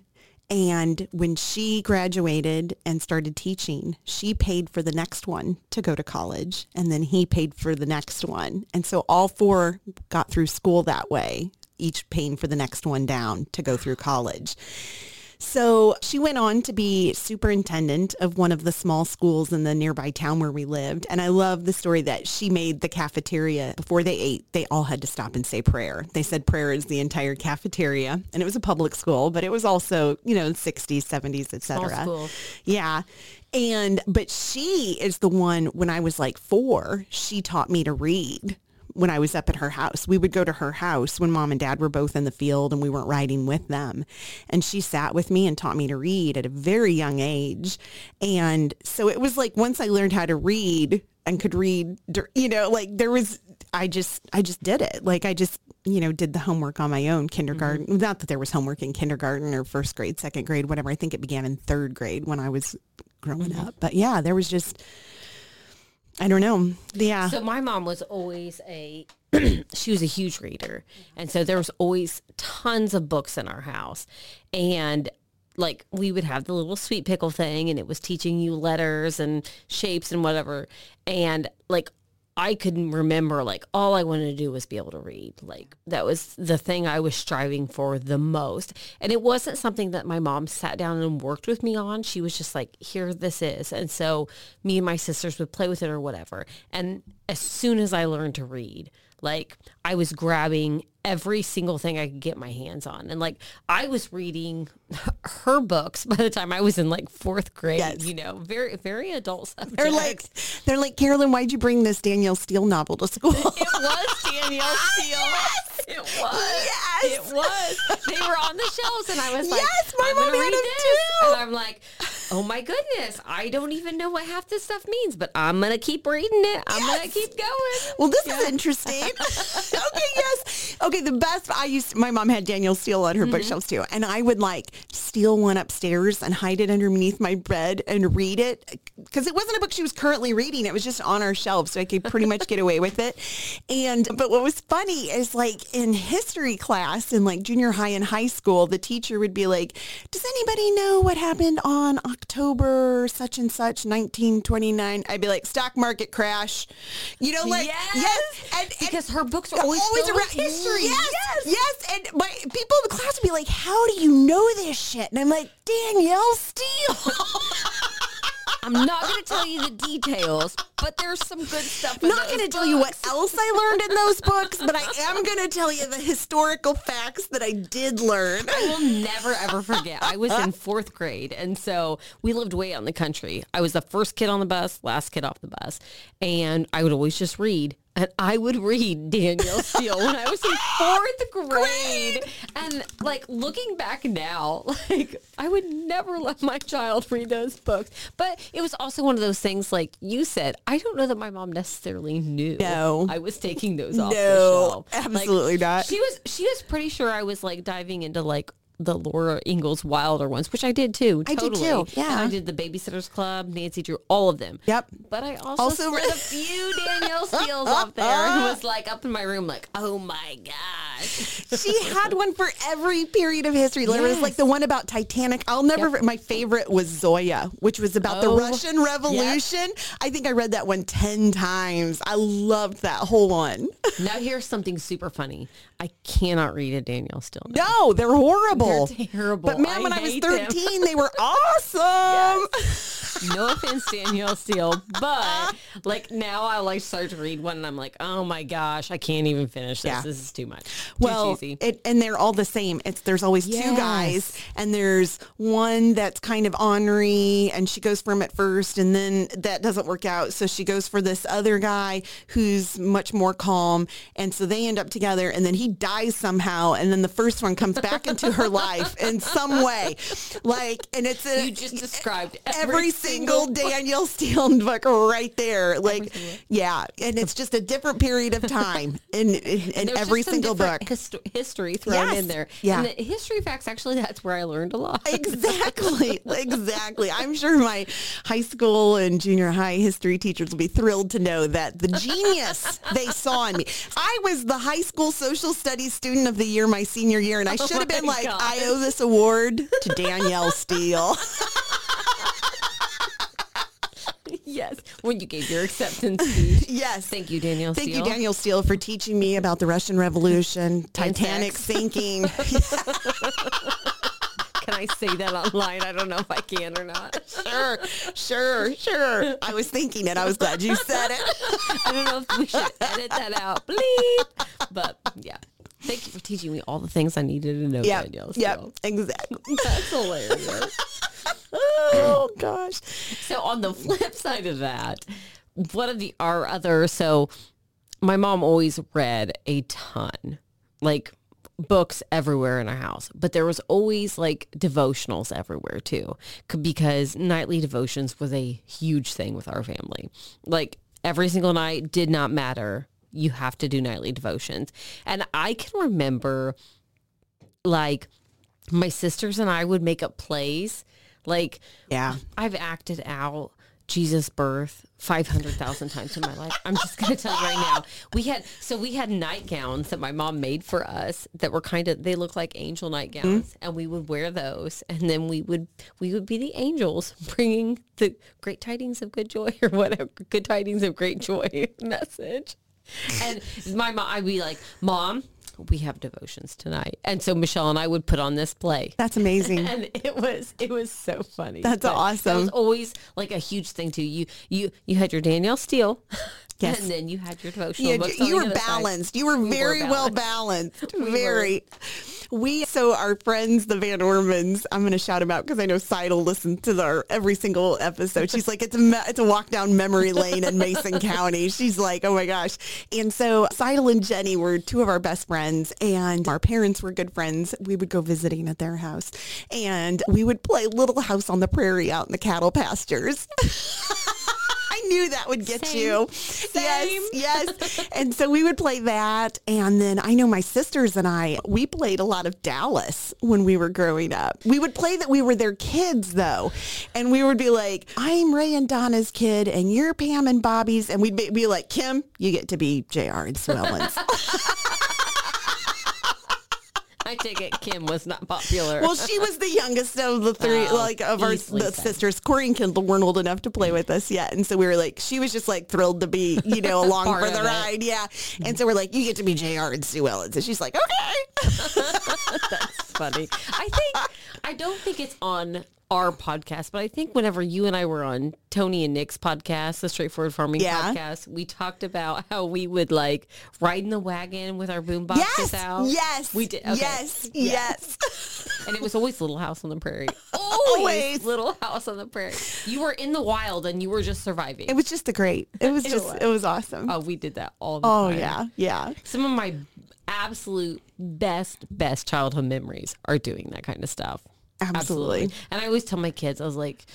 And when she graduated and started teaching, she paid for the next one to go to college. And then he paid for the next one. And so all four got through school that way, each paying for the next one down to go through college. So she went on to be superintendent of one of the small schools in the nearby town where we lived. And I love the story that she made the cafeteria before they ate. They all had to stop and say prayer. They said prayer is the entire cafeteria. And it was a public school, but it was also, you know, 60s, 70s, et Small cetera. school. Yeah. And, but she is the one when I was like four, she taught me to read when I was up at her house. We would go to her house when mom and dad were both in the field and we weren't riding with them. And she sat with me and taught me to read at a very young age. And so it was like once I learned how to read and could read, you know, like there was, I just, I just did it. Like I just, you know, did the homework on my own kindergarten. Mm-hmm. Not that there was homework in kindergarten or first grade, second grade, whatever. I think it began in third grade when I was growing mm-hmm. up. But yeah, there was just, I don't know. Yeah. So my mom was always a she was a huge reader. And so there was always tons of books in our house. And like we would have the little sweet pickle thing and it was teaching you letters and shapes and whatever. And like I couldn't remember like all I wanted to do was be able to read. Like that was the thing I was striving for the most. And it wasn't something that my mom sat down and worked with me on. She was just like, here this is. And so me and my sisters would play with it or whatever. And as soon as I learned to read, like I was grabbing every single thing I could get my hands on. And like I was reading her books by the time I was in like fourth grade, Yes. you know, very, very adult subjects. They're like, they're like, Carolyn, why'd you bring this Danielle Steele novel to school? It was Danielle Steele. It was. Yes. It was. They were on the shelves, and I was like, Yes, my I'm mom had read them this. too. And I'm like, oh my goodness, I don't even know what half this stuff means, but I'm gonna keep reading it. I'm gonna keep going. Well, this is interesting. okay, yes. Okay, the best I used my mom had Danielle Steele on her mm-hmm. bookshelves too. And I would like steal one upstairs and hide it underneath my bed and read it because it wasn't a book she was currently reading. It was just on our shelves so I could pretty much get away with it. And but what was funny is like in history class in like junior high and high school, the teacher would be like, "Does anybody know what happened on October such and such 1929?" I'd be like, "Stock market crash." You know, like Yes. yes, and, and Because her books are always, always around history. Yes, yes, And my people in the class would be like, "How do you know this shit?" And I'm like, "Danielle Steele." I'm not going to tell you the details, but there's some good stuff. In Not going to tell you what else I learned in those books, but I am going to tell you the historical facts that I did learn. I will never ever forget. I was in fourth grade, and so we lived way out in the country. I was the first kid on the bus, last kid off the bus, and I would always just read. And I would read Danielle Steele when I was in fourth grade. And like looking back now, like I would never let my child read those books. But it was also one of those things, like you said, I don't know that my mom necessarily knew No. I was taking those off the No, shelf. Like, absolutely not. She was she was pretty sure I was like diving into like the Laura Ingalls Wilder ones, which I did too. I did too, yeah. And I did the Babysitters Club, Nancy Drew, all of them. Yep. But I also, Also read- a few Danielle Steele's up there and was like up in my room like, oh my gosh. she had one for every period of history. There was like the one about Titanic. I'll never. Yep. My favorite was Zoya, which was about Oh, the Russian Revolution. I think I read that one ten times. I loved that whole one. now here's something super funny. I cannot read a Danielle Steele. No, they're horrible. They're terrible. But man, I when I was hate them. 13, they were awesome. no offense, Danielle Steele, but like now I like start to read one and I'm like, oh my gosh, I can't even finish this. Yeah. This is too much. Too Well, it, and they're all the same. It's there's always two guys, and there's one that's kind of ornery, and she goes for him at first, and then that doesn't work out, so she goes for this other guy who's much more calm, and so they end up together, and then he dies somehow, and then the first one comes back into her life in some way, like, and it's a, you just described every, single, Danielle Steele book right there. Like, yeah. And it's just a different period of time in, in, in every single book. hist- history thrown Yes. in there. Yeah. And the history facts, actually, that's where I learned a lot. Exactly. exactly. I'm sure my high school and junior high history teachers will be thrilled to know that the genius they saw in me. I was the high school social studies student of the year my senior year, and I oh should have been like, gosh. I owe this award to Danielle Steele. yes. When you gave your acceptance speech. yes. Thank you, Danielle Thank Steele. you, Danielle Steele, for teaching me about the Russian Revolution, Titanic sinking. Can I say that online? I don't know if I can or not. Sure, sure, sure. I was thinking it. I was glad you said it. I don't know if we should edit that out, bleep. But yeah. Thank you for teaching me all the things I needed to know, Yeah, Danielle. yeah, So, exactly. That's hilarious. Oh gosh. So on the flip side of that, one of the our other so my mom always read a ton. Like books everywhere in our house, but there was always like devotionals everywhere too because nightly devotions was a huge thing with our family. Like every single night did not matter. You have to do nightly devotions. And I can remember like my sisters and I would make up plays like Yeah. I've acted out Jesus' birth 500,000 times in my life. I'm just going to tell you right now. We had, so we had nightgowns that my mom made for us that were kind of, they look like angel nightgowns mm-hmm. and we would wear those. And then we would, we would be the angels bringing the great tidings of good joy or whatever, good tidings of great joy message. And my mom, I'd be like, mom, we have devotions tonight. And so Michelle and I would put on this play That's amazing. and it was it was so funny. That's But awesome. was always like a huge thing too. You you you had your Danielle Steele, Yes. and then you had your devotional You, books. you were other side. balanced. You were We were very well balanced. balanced. We very. We so our friends, the Van Ormans. I'm going to shout them out because I know Seidel listened to our every single episode. She's like, it's a it's a walk down memory lane in Mason County. She's like, oh my gosh. And so Seidel and Jenny were two of our best friends, and our parents were good friends. We would go visiting at their house, and we would play Little House on the Prairie out in the cattle pastures. I knew that would get Same. you. Yes, yes. and so we would play that. And then I know my sisters and I, we played a lot of Dallas when we were growing up. We would play that we were their kids though. And we would be like, I'm Ray and Donna's kid and you're Pam and Bobby's. And we'd be, be like, Kim, you get to be JR and Sue Ellens. I take it Kim was not popular. well, she was the youngest of the three, Oh, like of our the sisters. Corey and Kendall weren't old enough to play with us yet, and so we were like, she was just like thrilled to be, you know, along for the it. ride, yeah. And so we're like, you get to be Jr. and Sue Ellens, and she's like, okay. Funny. I think I don't think it's on our podcast, but I think whenever you and I were on Tony and Nick's podcast, the Straightforward Farming Yeah. podcast, we talked about how we would like ride in the wagon with our boom boxes Yes, out. yes, we did. Okay. yes, yes. And it was always Little House on the Prairie. Always. Always Little House on the Prairie. You were in the wild and you were just surviving. It was just a great. It was It just. was. It was awesome. oh, we did that all the Oh time. yeah, yeah. Some of my absolute best, best childhood memories are doing that kind of stuff. Absolutely. And I always tell my kids, I was like,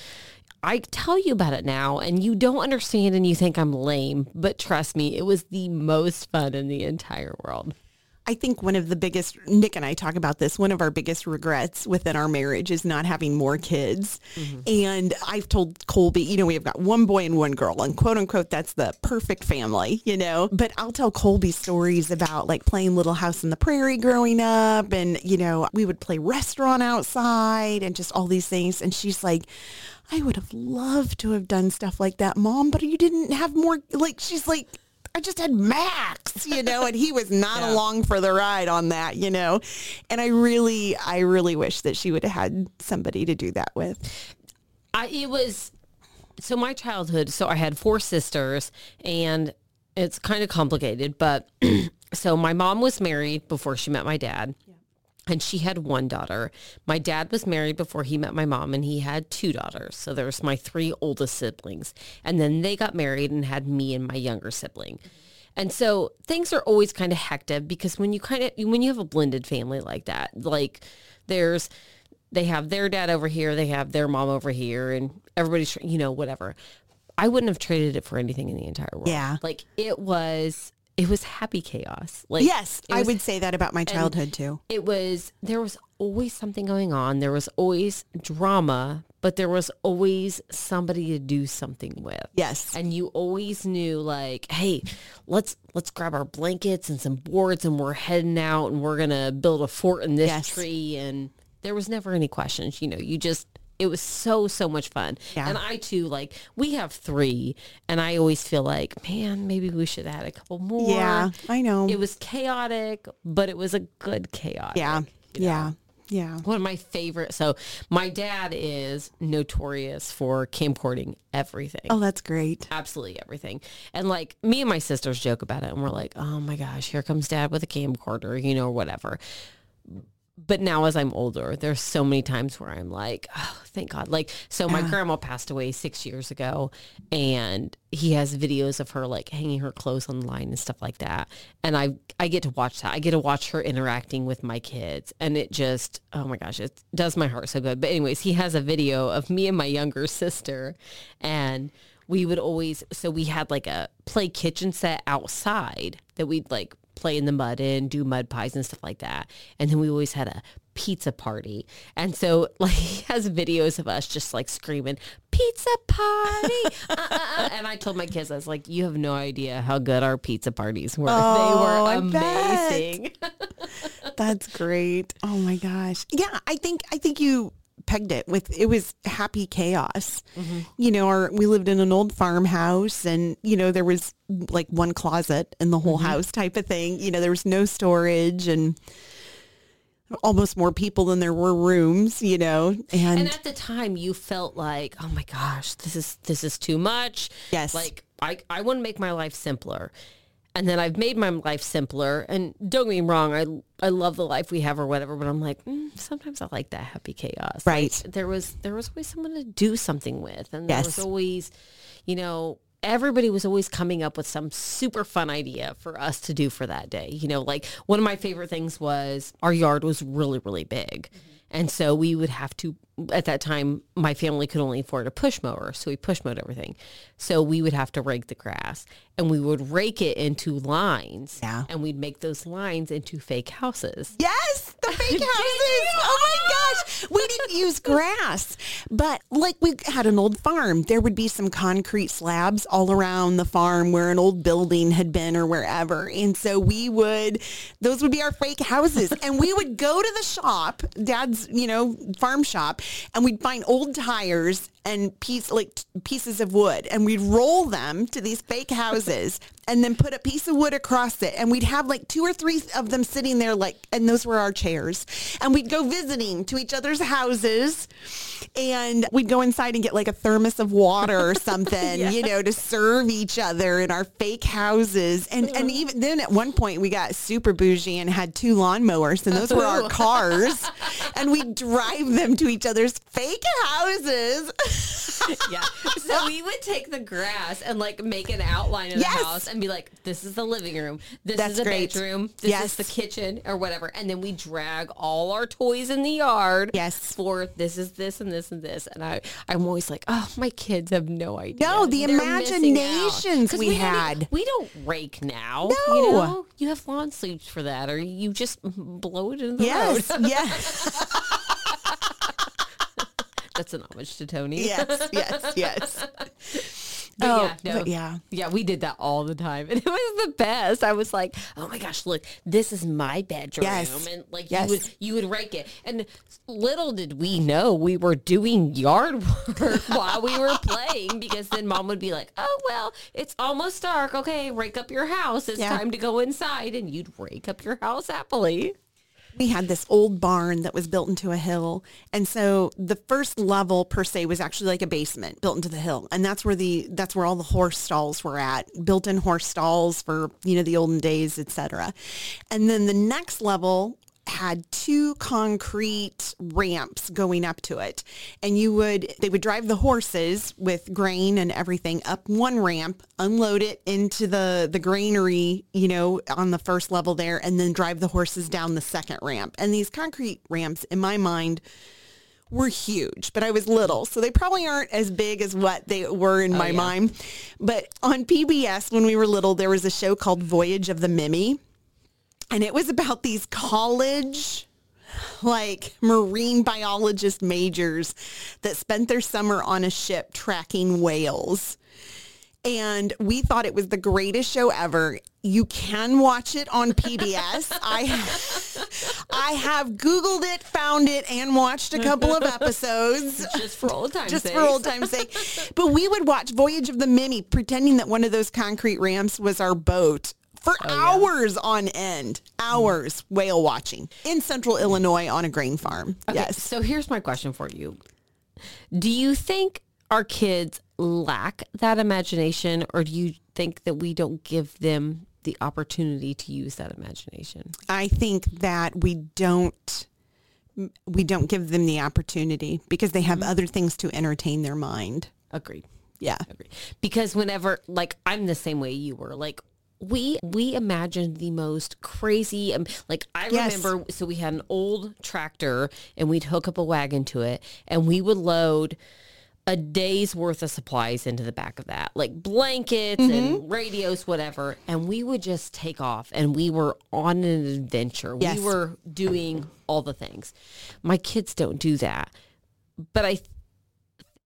I tell you about it now and you don't understand and you think I'm lame, but trust me, it was the most fun in the entire world. I think one of the biggest, Nick and I talk about this, one of our biggest regrets within our marriage is not having more kids. Mm-hmm. And I've told Colby, you know, we have got one boy and one girl and quote unquote, that's the perfect family, you know, but I'll tell Colby stories about like playing Little House in the Prairie growing up. And, you know, we would play restaurant outside and just all these things. And she's like, I would have loved to have done stuff like that, mom, but you didn't have more, like, she's like, I just had Max, you know, and he was not Yeah. along for the ride on that, you know. And I really, I really wish that she would have had somebody to do that with. I, it was so my childhood. So I had four sisters, and it's kind of complicated. But so my mom was married before she met my dad, and she had one daughter. My dad was married before he met my mom, and he had two daughters. So there's my three oldest siblings, and then they got married and had me and my younger sibling. And so things are always kind of hectic because when you kind of when you have a blended family like that, like there's they have their dad over here, they have their mom over here, and everybody's you know whatever. I wouldn't have traded it for anything in the entire world. Yeah. like it was it was happy chaos. Like Yes, I was- would say that about my childhood too. It was there was always something going on. There was always drama, but there was always somebody to do something with. Yes. And you always knew like, hey, let's let's grab our blankets and some boards and we're heading out and we're gonna build a fort in this Yes. tree and there was never any questions. You know, you just it was so so much fun. Yeah. And I too like we have three and I always feel like, man, maybe we should add a couple more. Yeah, I know. It was chaotic, but it was a good chaotic. yeah. you know? Yeah. Yeah. One of my favorite. So my dad is notorious for camcording everything. Oh, that's great. Absolutely everything. And like me and my sisters joke about it and we're like, oh my gosh, here comes dad with a camcorder, you know, or whatever. But now as I'm older, there's so many times where I'm like, oh, thank God. Like, so my grandma passed away six years ago and he has videos of her like hanging her clothes on the line and stuff like that. And I, I get to watch that. I get to watch her interacting with my kids and it just, oh my gosh, it does my heart so good. But anyways, he has a video of me and my younger sister and we would always so we had like a play kitchen set outside that we'd like play in the mud and do mud pies and stuff like that. And then we always had a pizza party. And so like he has videos of us just like screaming, pizza party. uh, uh, uh. And I told my kids, I was like, you have no idea how good our pizza parties were. Oh, they were amazing. That's great. Oh my gosh. Yeah, I think I think you pegged it with it was happy chaos. Mm-hmm. You know, our we lived in an old farmhouse and you know there was like one closet in the whole mm-hmm. house type of thing. You know, there was no storage and almost more people than there were rooms, you know. And, and at the time you felt like oh my gosh this is this is too much Yes. like i i want to make my life simpler and then i've made my life simpler and don't get me wrong i i love the life we have or whatever but i'm like mm, sometimes i like that happy chaos Right. Like, there was there was always someone to do something with and there Yes. was always you know everybody was always coming up with some super fun idea for us to do for that day. You know, like one of my favorite things was our yard was really, really big. And so we would have to, at that time, my family could only afford a push mower. So we push mowed everything. So we would have to rake the grass and we would rake it into lines. Yeah. And we'd make those lines into fake houses. Yes, the fake houses. Oh my gosh. We didn't use grass, but like we had an old farm. There would be some concrete slabs all around the farm where an old building had been or wherever. And so we would, those would be our fake houses. And we would go to the shop, dad's, you know, farm shop, and we'd find old tires and piece like pieces of wood and we'd roll them to these fake houses and then put a piece of wood across it. And we'd have like two or three of them sitting there like and those were our chairs. And we'd go visiting to each other's houses and we'd go inside and get like a thermos of water or something you know to serve each other in our fake houses. And and uh-huh. even then at one point we got super bougie and had two lawnmowers and those were our oh. cars. And we'd drive them to each other's fake houses. Yeah. So we would take the grass and like make an outline of Yes. the house and be like, this is the living room. This That's is the great. bedroom. This Yes. is the kitchen or whatever. And then we drag all our toys in the yard. Yes. For this is this and this and this. And I, I'm always like, oh, my kids have no idea. No, the They're missing out." imaginations we don't e- had. we don't rake now. No. You know, you have lawn sleeves for that or you just blow it in the yes road. yes That's an homage to Tony. yes yes yes But Oh, yeah, no. but yeah. Yeah, we did that all the time. And it was the best. I was like, oh my gosh, look, this is my bedroom. Yes. And like Yes. you would you would rake it. And little did we know we were doing yard work while we were playing because then mom would be like, Oh well, it's almost dark. Okay, rake up your house. It's Yeah. time to go inside and you'd rake up your house happily. We had this old barn that was built into a hill. And so the first level per se was actually like a basement built into the hill. And that's where the that's where all the horse stalls were at built-in horse stalls for you know the olden days etc and then the next level had two concrete ramps going up to it and you would they would drive the horses with grain and everything up one ramp unload it into the the granary you know on the first level there and then drive the horses down the second ramp and these concrete ramps in my mind were huge, but I was little, so they probably aren't as big as what they were in oh, my yeah. mind. But on PBS, when we were little, there was a show called Voyage of the Mimi, and it was about these college like marine biologist majors that spent their summer on a ship tracking whales. And we thought it was the greatest show ever. You can watch it on PBS. I I have Googled it, found it, and watched a couple of episodes Just for old time's just sake. for old time's sake. But we would watch Voyage of the Mimi, pretending that one of those concrete ramps was our boat for oh, hours on end, hours whale watching in central Illinois on a grain farm. Okay, Yes. So here's my question for you. Do you think our kids lack that imagination or do you think that we don't give them the opportunity to use that imagination? I think that we don't we don't give them the opportunity because they have mm-hmm. other things to entertain their mind. Agreed. Yeah. Agreed. Because whenever like I'm the same way you were. Like we we imagined the most crazy um, like I Yes. remember so we had an old tractor and we'd hook up a wagon to it and we would load a day's worth of supplies into the back of that, like blankets and radios, whatever. And we would just take off and we were on an adventure. Yes. We were doing all the things. My kids don't do that. But I,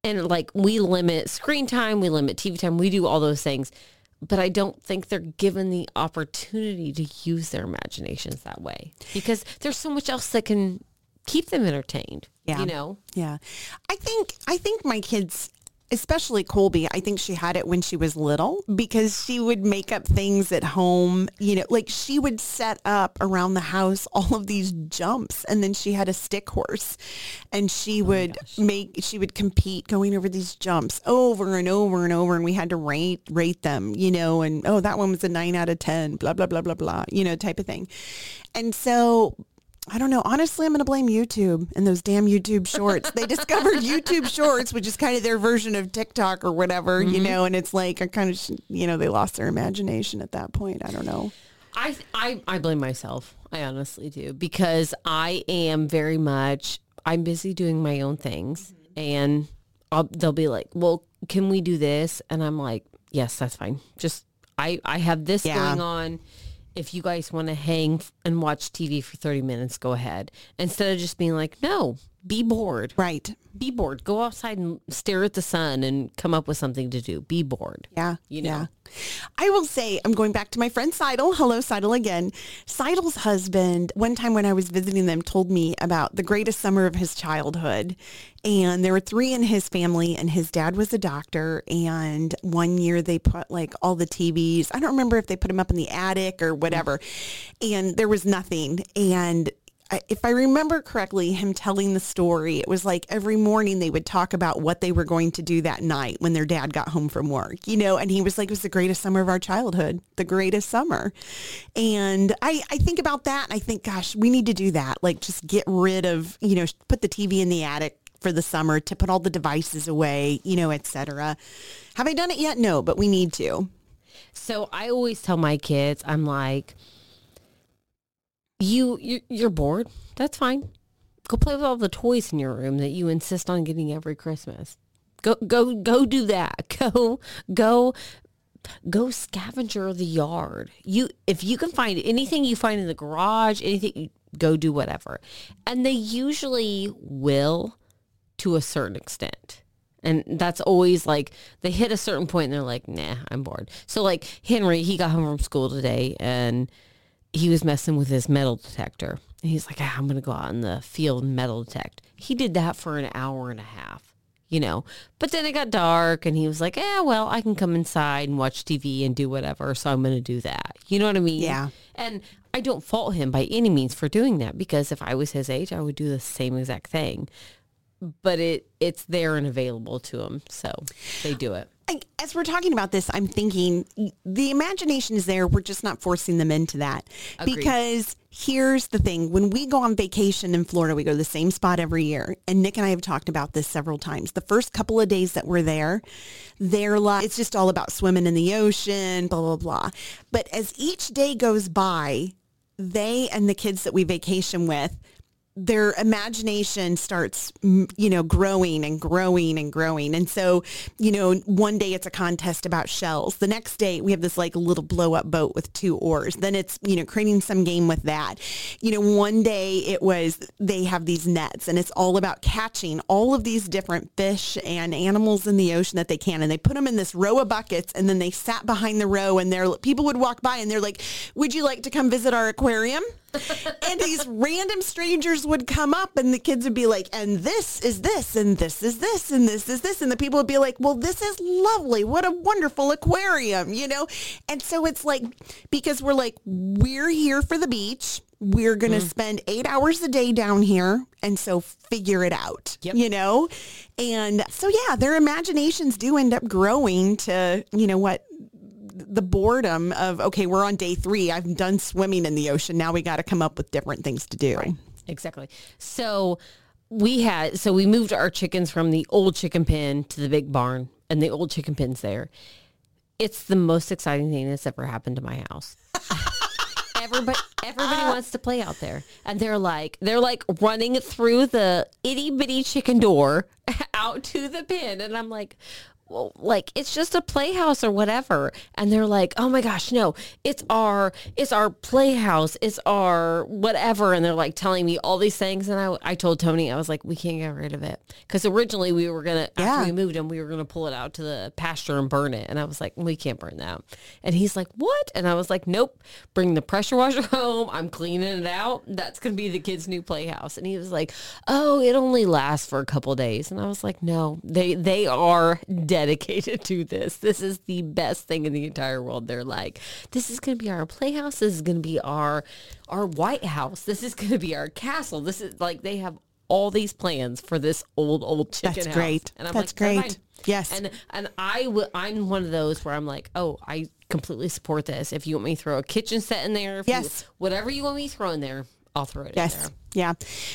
and like we limit screen time, we limit TV time, we do all those things. But I don't think they're given the opportunity to use their imaginations that way because there's so much else that can keep them entertained. Yeah. You know? Yeah. I think I think my kids especially Colby, I think she had it when she was little because she would make up things at home, you know, like she would set up around the house all of these jumps and then she had a stick horse and she oh would make she would compete going over these jumps over and over and over and we had to rate rate them, you know, and oh that one was a 9 out of 10, blah blah blah blah blah, you know, type of thing. And so I don't know. Honestly, I'm going to blame YouTube and those damn YouTube shorts. They discovered YouTube shorts, which is kind of their version of TikTok or whatever, you mm-hmm. know, and it's like I kind of, you know, they lost their imagination at that point. I don't know. I, I I blame myself. I honestly do because I am very much I'm busy doing my own things mm-hmm. and I'll, they'll be like, "Well, can we do this?" And I'm like, "Yes, that's fine. Just I I have this Yeah. going on. If you guys want to hang and watch TV for 30 minutes, go ahead." Instead of just being like, "No, be bored. Right. Be bored. Go outside and stare at the sun and come up with something to do. Be bored." Yeah. You know. Yeah. I will say, I'm going back to my friend Seidel. Hello, Seidel again. Seidel's husband, one time when I was visiting them, told me about the greatest summer of his childhood. And there were three in his family, and his dad was a doctor. And one year they put like all the TVs. I don't remember if they put them up in the attic or whatever. And there was nothing. And if I remember correctly, him telling the story, it was like every morning they would talk about what they were going to do that night when their dad got home from work, you know, and he was like, it was the greatest summer of our childhood, the greatest summer. And I, I think about that and I think, gosh, we need to do that. Like just get rid of, you know, put the TV in the attic for the summer to put all the devices away, you know, et cetera. Have I done it yet? No, but we need to. So I always tell my kids, I'm like, you, you you're bored. That's fine. Go play with all the toys in your room that you insist on getting every Christmas. Go go go do that. Go go go scavenger the yard. You if you can find anything you find in the garage, anything go do whatever. And they usually will to a certain extent. And that's always like they hit a certain point and they're like, nah, I'm bored. So like Henry, he got home from school today and he was messing with his metal detector. And he's like, ah, I'm going to go out in the field and metal detect. He did that for an hour and a half, you know. But then it got dark and he was like, yeah, well, I can come inside and watch TV and do whatever. So I'm going to do that. You know what I mean? Yeah. And I don't fault him by any means for doing that because if I was his age, I would do the same exact thing. But it it's there and available to him. So they do it. I, as we're talking about this, I'm thinking the imagination is there. We're just not forcing them into that. Agreed. Because here's the thing. When we go on vacation in Florida, we go to the same spot every year. And Nick and I have talked about this several times. The first couple of days that we're there, they're like, it's just all about swimming in the ocean, blah, blah, blah. But as each day goes by, they and the kids that we vacation with, their imagination starts, you know, growing and growing and growing. And so, you know, one day it's a contest about shells. The next day we have this like little blow up boat with two oars. Then it's, you know, creating some game with that. You know, one day it was they have these nets and it's all about catching all of these different fish and animals in the ocean that they can. And they put them in this row of buckets and then they sat behind the row and there people would walk by and they're like, would you like to come visit our aquarium? And these random strangers would come up and the kids would be like, and this is this, and this is this, and this is this. And the people would be like, well, this is lovely. What a wonderful aquarium, you know? And so it's like, because we're like, we're here for the beach. We're going to Mm. spend eight hours a day down here. And so figure it out, Yep. you know? And so, yeah, their imaginations do end up growing to, you know, what the boredom of okay we're on day three i've done swimming in the ocean now we got to come up with different things to do Exactly. So we had so we moved our chickens from the old chicken pen to the big barn, and the old chicken pen's there. It's the most exciting thing that's ever happened to my house. everybody everybody ah. wants to play out there and they're like they're like running through the itty bitty chicken door out to the pen and i'm like well, like it's just a playhouse or whatever. And they're like oh my gosh no it's our it's our playhouse it's our whatever. And they're like telling me all these things. And i, I told tony i was like we can't get rid of it. Because originally we were gonna Yeah. after we moved him we were gonna pull it out to the pasture and burn it. And i was like we can't burn that. And he's like what? And i was like nope bring the pressure washer home. I'm cleaning it out. That's gonna be the kids new playhouse. And he was like oh it only lasts for a couple days. And i was like no they they are dedicated to this this is the best thing in the entire world they're like this is gonna be our playhouse this is gonna be our our white house this is gonna be our castle this is like they have all these plans for this old old chicken That's house. great. and i'm That's like "They're great. fine." Yes. and and I w- I'm one of those where I'm like, oh, I completely support this. If you want me to throw a kitchen set in there, if you- Yes. whatever you want me to throw in there, I'll throw it in Yes. there. Yeah.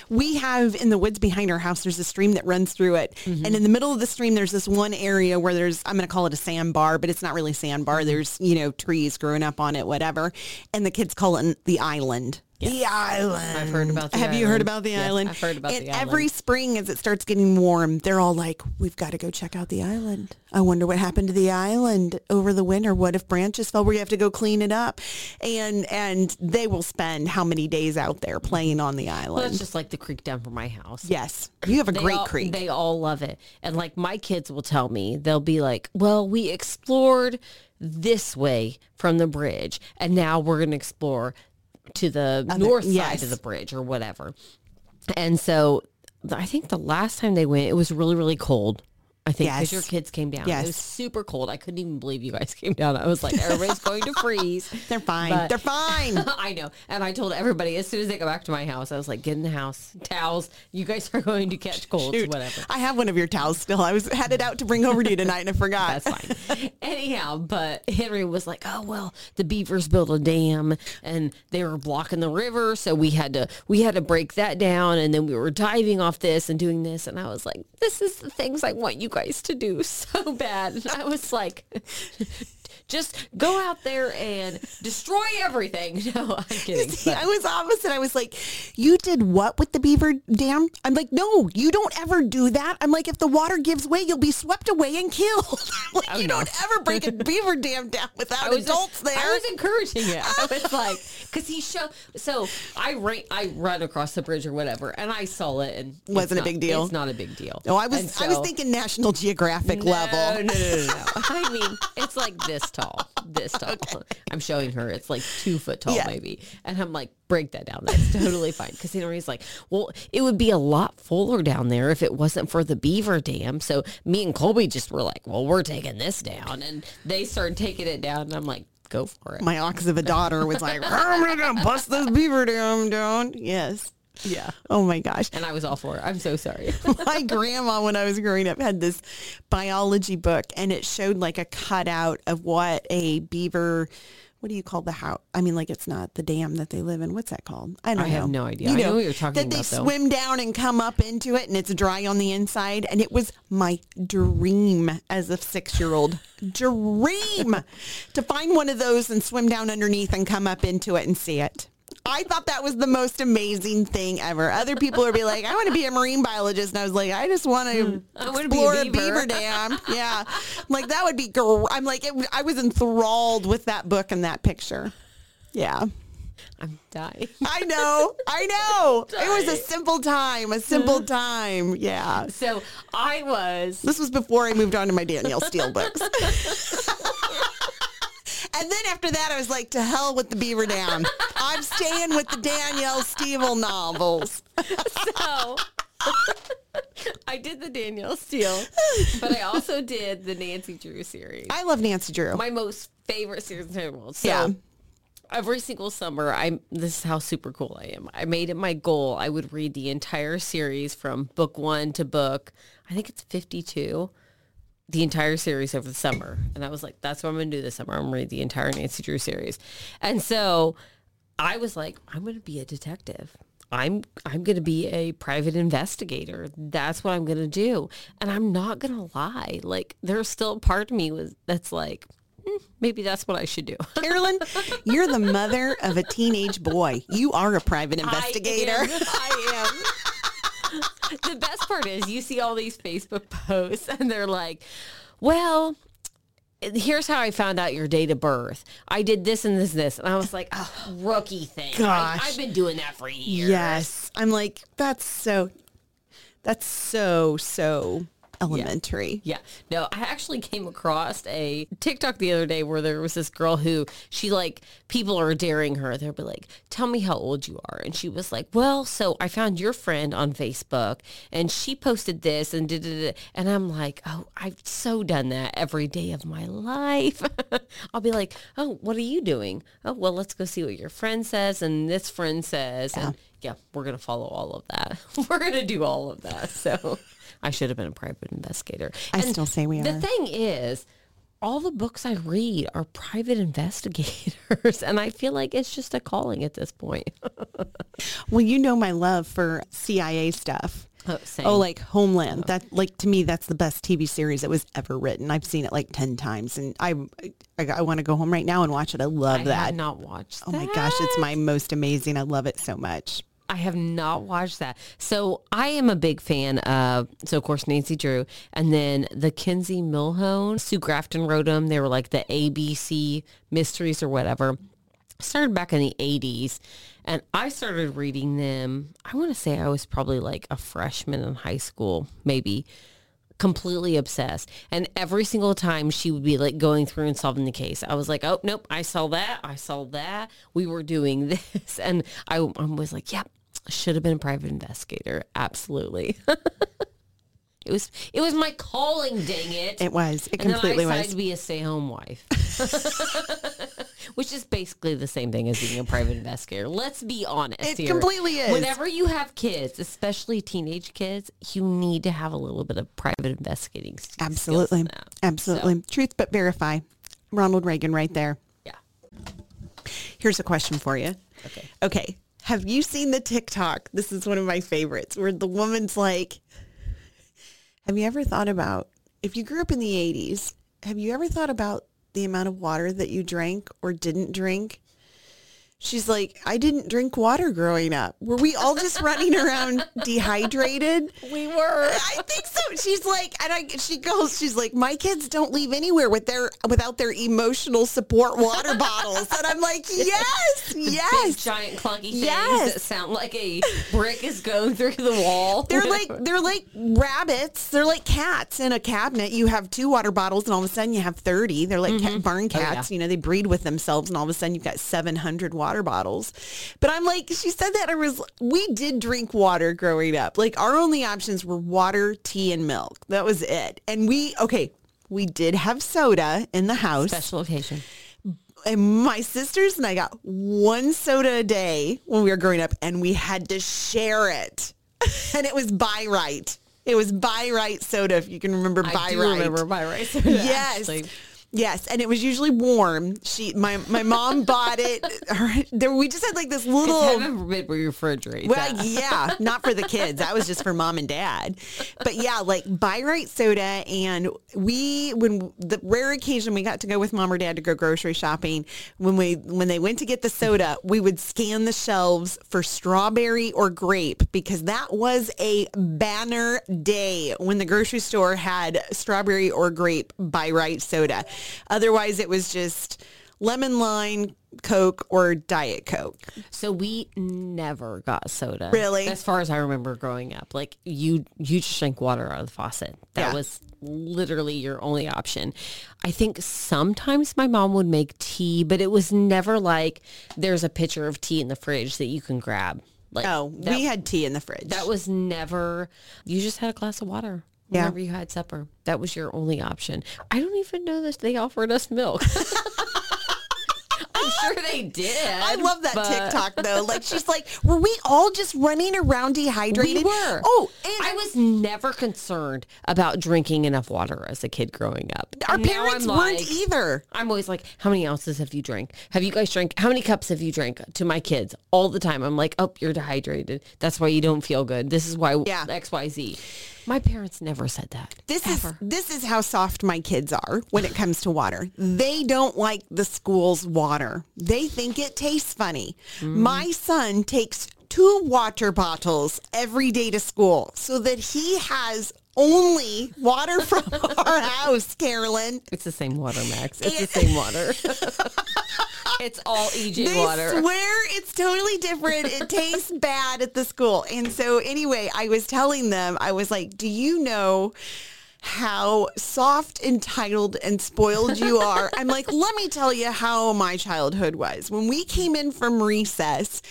We have in the woods behind our house, there's a stream that runs through it. Mm-hmm. And in the middle of the stream, there's this one area where there's, I'm going to call it a sandbar, but it's not really sandbar. Mm-hmm. There's, you know, trees growing up on it, whatever. And the kids call it the island. The island. I've heard about the Have you heard about the Yes, island? I've heard about and the every spring as it starts getting warm, they're all like, we've got to go check out the island. I wonder what happened to the island over the winter. What if branches fell? We have to go clean it up. And and they will spend how many days out there playing on the island? Well, it's just like the creek down from my house. yes. You have a They great all, creek. They all love it. And like my kids will tell me, they'll be like, well, we explored this way from the bridge and now we're going to explore to the north side yes. of the bridge or whatever. And so I think the last time they went, it was really, really cold. I think because Yes. your kids came down. Yes. It was super cold. I couldn't even believe you guys came down. I was like, everybody's going to freeze. They're fine. But- They're fine. I know. And I told everybody as soon as they go back to my house, I was like, get in the house, towels. You guys are going to catch colds, Shoot. whatever. I have one of your towels still. I was headed out to bring over to you tonight and I forgot. That's fine. Anyhow, but Henry was like, "Oh well, the beavers built a dam and they were blocking the river, so we had to we had to break that down, and then we were diving off this and doing this." And I was like, "This is the things I want you guys to do so bad." And I was like. Just go out there and destroy everything. No, I'm kidding. See, I was opposite. I was like, you did what with the beaver dam? I'm like, no, you don't ever do that. I'm like, if the water gives way, you'll be swept away and killed. like, Oh, you no. don't ever break a beaver dam down without adults there. I was encouraging it. I was like, because he showed. So I ran, I run across the bridge or whatever, and I saw it, and Wasn't a big deal? It's not a big deal. no, I was And I was thinking National Geographic No, level. No, no, no, no. I mean, it's like this tall, this tall. I'm showing her. It's like two foot tall, Yeah. maybe. And I'm like, break that down. That's totally fine. Because Henry's like, well, it would be a lot fuller down there if it wasn't for the beaver dam. So me and Colby just were like, well, we're taking this down, and they started taking it down, and I'm like, go for it. My ox of a daughter was like, I'm gonna bust this beaver dam down. Yes. Yeah. Oh my gosh. And I was all for it. I'm so sorry. my grandma when I was growing up had this biology book and it showed like a cutout of what a beaver what do you call the house? I mean, like it's not the dam that they live in. What's that called? I don't I know. have no idea. I know what you're talking about that they though. swim down and come up into it, and it's dry on the inside. And it was my dream as a six-year-old dream to find one of those and swim down underneath and come up into it and see it. I thought that was the most amazing thing ever. Other people would be like, I want to be a marine biologist. And I was like, I just want to Hmm. Be a explore a beaver. beaver dam. Yeah. like that would be, gr- I'm like, it, I was enthralled with that book and that picture. Yeah. I'm dying. I know. I know. It was a simple time, a simple time. Yeah. So I was This was before I moved on to my Danielle Steele books. And then after that, I was like, to hell with the Beaver Dam. I'm staying with the Danielle Steele novels. So I did the Danielle Steele, but I also did the Nancy Drew series. I love Nancy Drew. My most favorite series in the world. So Yeah. every single summer, I this is how super cool I am. I made it my goal. I would read the entire series from book one to book. I think it's fifty two. The entire series over the summer, and I was like, "That's what I'm going to do this summer. I'm going to read the entire Nancy Drew series." And so, I was like, "I'm going to be a detective. I'm I'm going to be a private investigator. That's what I'm going to do." And I'm not going to lie. Like, there's still a part of me was that's like, "Hmm, maybe that's what I should do. Carolyn, you're the mother of a teenage boy. You are a private investigator. I am. I am. the best part is you see all these Facebook posts and they're like, well, here's how I found out your date of birth. I did this and this and this. And I was like, oh, rookie thing. Gosh. I, have been doing that for years. Yes. I'm like, that's so, that's so, so elementary. Yeah. No, I actually came across a TikTok the other day where there was this girl who she like people are daring her. They'll be like, "Tell me how old you are," and she was like, "Well, so I found your friend on Facebook, and she posted this and did it." And I'm like, "Oh, I've so done that every day of my life." I'll be like, "Oh, what are you doing?" "Oh, well, let's go see what your friend says and this friend says." And yeah, we're gonna follow all of that. we're gonna do all of that. So. I should have been a private investigator. I still say we the are. The thing is, all the books I read are private investigators, and I feel like it's just a calling at this point. Well, you know my love for CIA stuff. Oh. Oh, like Homeland. Oh. That like to me, that's the best TV series that was ever written. I've seen it like ten times, and I I, I want to go home right now and watch it. I love I that. have not watched. oh my gosh, it's my most amazing. I love it so much. I have not watched that. So I am a big fan of, so of course, Nancy Drew and then the Kinsey Millhone. Sue Grafton wrote them. They were like the ABC mysteries or whatever. Started back in the 80s and I started reading them. I want to say I was probably like a freshman in high school, maybe completely obsessed. And every single time she would be like going through and solving the case, I was like, oh, nope, I saw that. I saw that. We were doing this. And I, I was like, yep, should have been a private investigator. Absolutely. it was, it was my calling, dang it. It was. It and completely then I was. to be a stay-home wife, which is basically the same thing as being a private investigator. Let's be honest. It here. completely is. Whenever you have kids, especially teenage kids, you need to have a little bit of private investigating. Absolutely. Absolutely. Truth but verify. Ronald Reagan right there. Yeah. Here's a question for you. Okay. Okay. Have you seen the TikTok? This is one of my favorites where the woman's like, have you ever thought about, if you grew up in the 80s, have you ever thought about the amount of water that you drank or didn't drink? She's like, I didn't drink water growing up. Were we all just running around dehydrated? We were. I think so. She's like, and I, she goes, she's like, my kids don't leave anywhere with their without their emotional support water bottles, and I'm like, yes, Big yes. giant clunky things Yes. that sound like a brick is going through the wall. They're like they're like rabbits. They're like cats in a cabinet. You have two water bottles, and all of a sudden you have thirty. They're like cat, mm-hmm. barn Oh, yeah. cats. You know, they breed with themselves, and all of a sudden you've got seven hundred water bottles. But I'm like, she said that I was. We did drink water growing up. Like our only options were water, tea, and milk. That was it. And we okay. We did have soda in the house. special occasion. and my sisters and I got one soda a day when we were growing up, and we had to share it. and it was buy right. It was buy right soda, if you can remember buy I do right. remember by right. Yes. Actually. Yes, and it was usually warm. She, my, my mom bought it. Her, there, we just had like this little. Heaven refrigerate Well, yeah, not for the kids. That was just for mom and dad. But yeah, like buy right soda. And we, when the rare occasion we got to go with mom or dad to go grocery shopping, when we, when they went to get the soda, we would scan the shelves for strawberry or grape because that was a banner day when the grocery store had strawberry or grape buy right soda. Otherwise it was just lemon lime, Coke or Diet Coke. So we never got soda. Really? As far as I remember growing up. Like you you just drank water out of the faucet. That Yeah. was literally your only option. I think sometimes my mom would make tea, but it was never like there's a pitcher of tea in the fridge that you can grab. Like Oh, that, we had tea in the fridge. that was never you just had a glass of water Yeah. whenever you had supper. That was your only option. I don't even know that they offered us milk. I'm sure they did. I love that but- TikTok though. Like she's like, were we all just running around dehydrated? We were. Oh, and I was never concerned about drinking enough water as a kid growing up. our And now parents I'm weren't like- either. I'm always like, how many ounces have you drank? Have you guys drank? How many cups have you drank to my kids all the time? I'm like, oh, you're dehydrated. That's why you don't feel good. This is why Yeah. X, Y, Z. My parents never said that. This is this is how soft my kids are when it comes to water. They don't like the school's water. They think it tastes funny. Mm. My son takes two water bottles every day to school so that he has only water from our house, Carolyn. It's the same water, Max. It's the same water. it's all EJ They water. swear it's totally different. It tastes bad at the school. And so anyway, I was telling them, I was like, do you know how soft, entitled, and spoiled you are? I'm like, let me tell you how my childhood was. When we came in from recess,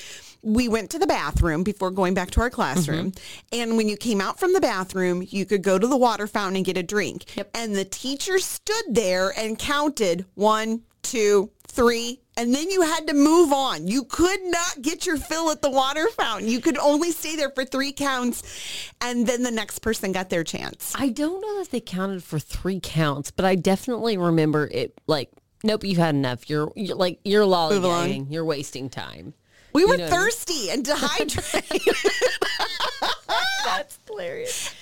we went to the bathroom before going back to our classroom. Mm-hmm. And when you came out from the bathroom, you could go to the water fountain and get a drink. Yep. And the teacher stood there and counted one, two, three, and then you had to move on. You could not get your fill at the water fountain. You could only stay there for three counts, and then the next person got their chance. I don't know that they counted for three counts, but I definitely remember it like, nope, you've had enough. You're, you're like, you're lollygagging. You're wasting time. We were know- thirsty and dehydrated. That's hilarious.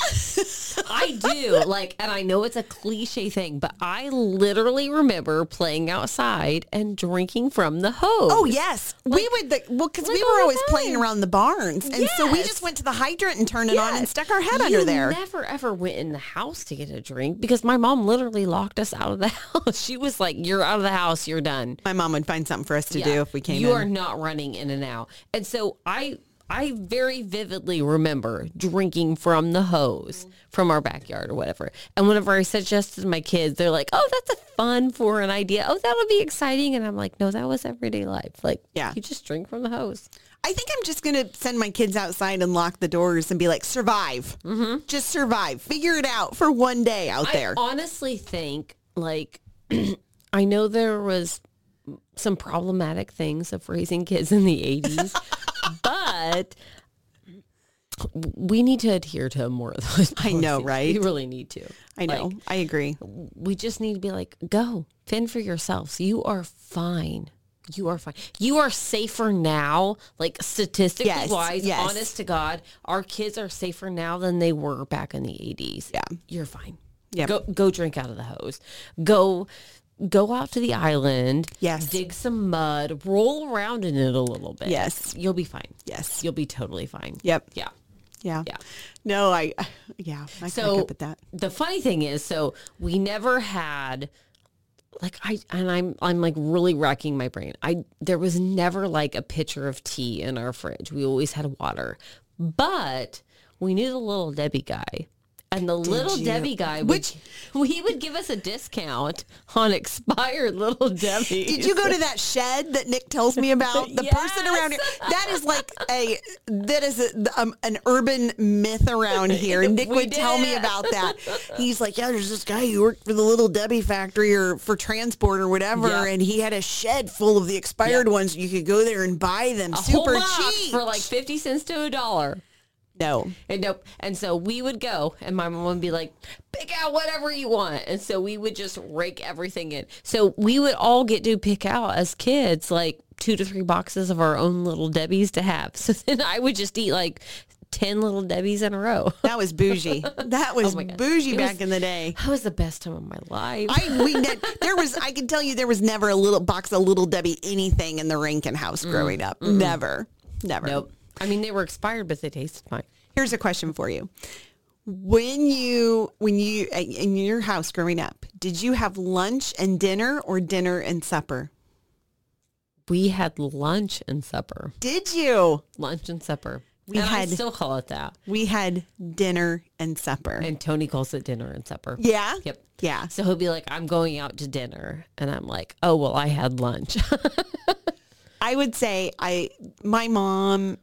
I do like, and I know it's a cliche thing, but I literally remember playing outside and drinking from the hose. oh yes, we would. The, well, because we were always playing around the barns, and so we just went to the hydrant and turned it on and stuck our head You under there. We never ever went in the house to get a drink because my mom literally locked us out of the house. She was like, "You're out of the house. You're done." My mom would find something for us to Yeah. do if we came in. You in. are not running in and out. And so I I very vividly remember drinking from the hose from our backyard or whatever. And whenever I suggested to my kids, they're like, "Oh, that's a fun for an idea. Oh, that'll be exciting." And I'm like, "No, that was everyday life. Like, Yeah. you just drink from the hose." I think I'm just going to send my kids outside and lock the doors and be like, survive. Mm-hmm. Just survive. Figure it out for one day out there. I honestly think like I know there was some problematic things of raising kids in the 80s, but we need to adhere to more of those. I know, right? We really need to. I know. Like, I agree. we just need to be like, go fend for yourselves. You are fine. You are fine. You are safer now, like statistically Yes, wise, yes. honest to God, our kids are safer now than they were back in the 80s. Yeah. You're fine. Yep. Go go drink out of the hose. Go go out to the island. Yes. Dig some mud. Roll around in it a little bit. Yes. You'll be fine. Yes. You'll be totally fine. Yep. Yeah. Yeah. Yeah. No, I, yeah, I so, up at that. the funny thing is, so we never had like I and I'm I'm like really racking my brain. I there was never like a pitcher of tea in our fridge. We always had water. But we knew the little Debbie guy. And the little you? Debbie guy would, Which- he would give us a discount on expired little Debbie. Did you go to that shed that Nick tells me about? The person around here. That is like a that is a, um, an urban myth around here. Nick would tell me about that. He's like, yeah, there's this guy who worked for the Little Debbie factory or for transport or whatever, Yeah. and he had a shed full of the expired Yeah. ones. You could go there and buy them a super cheap for like 50 cents to a dollar. No. And nope. And so we would go and my mom would be like, pick out whatever you want. And so we would just rake everything in. So we would all get to pick out as kids like two to three boxes of our own little Debbie's to have. So then I would just eat like 10 little Debbie's in a row. That was bougie. That was Oh bougie It back was- in the day. That was the best time of my life. I we ne- there was I can tell you there was never a little box of little Debbie anything in the Rankin house growing mm. up. Mm. Never. Never. nope. I mean, they were expired, but they tasted fine. Here's a question for you. When you when you in your house growing up, did you have lunch and dinner or dinner and supper? We had lunch and supper. Did you? Lunch and supper. We and had I still call it that. we had dinner and supper. And Tony calls it dinner and supper. yeah. Yep. Yeah. So he'll be like, I'm going out to dinner. And I'm like, oh, well, I had lunch. I would say I my mom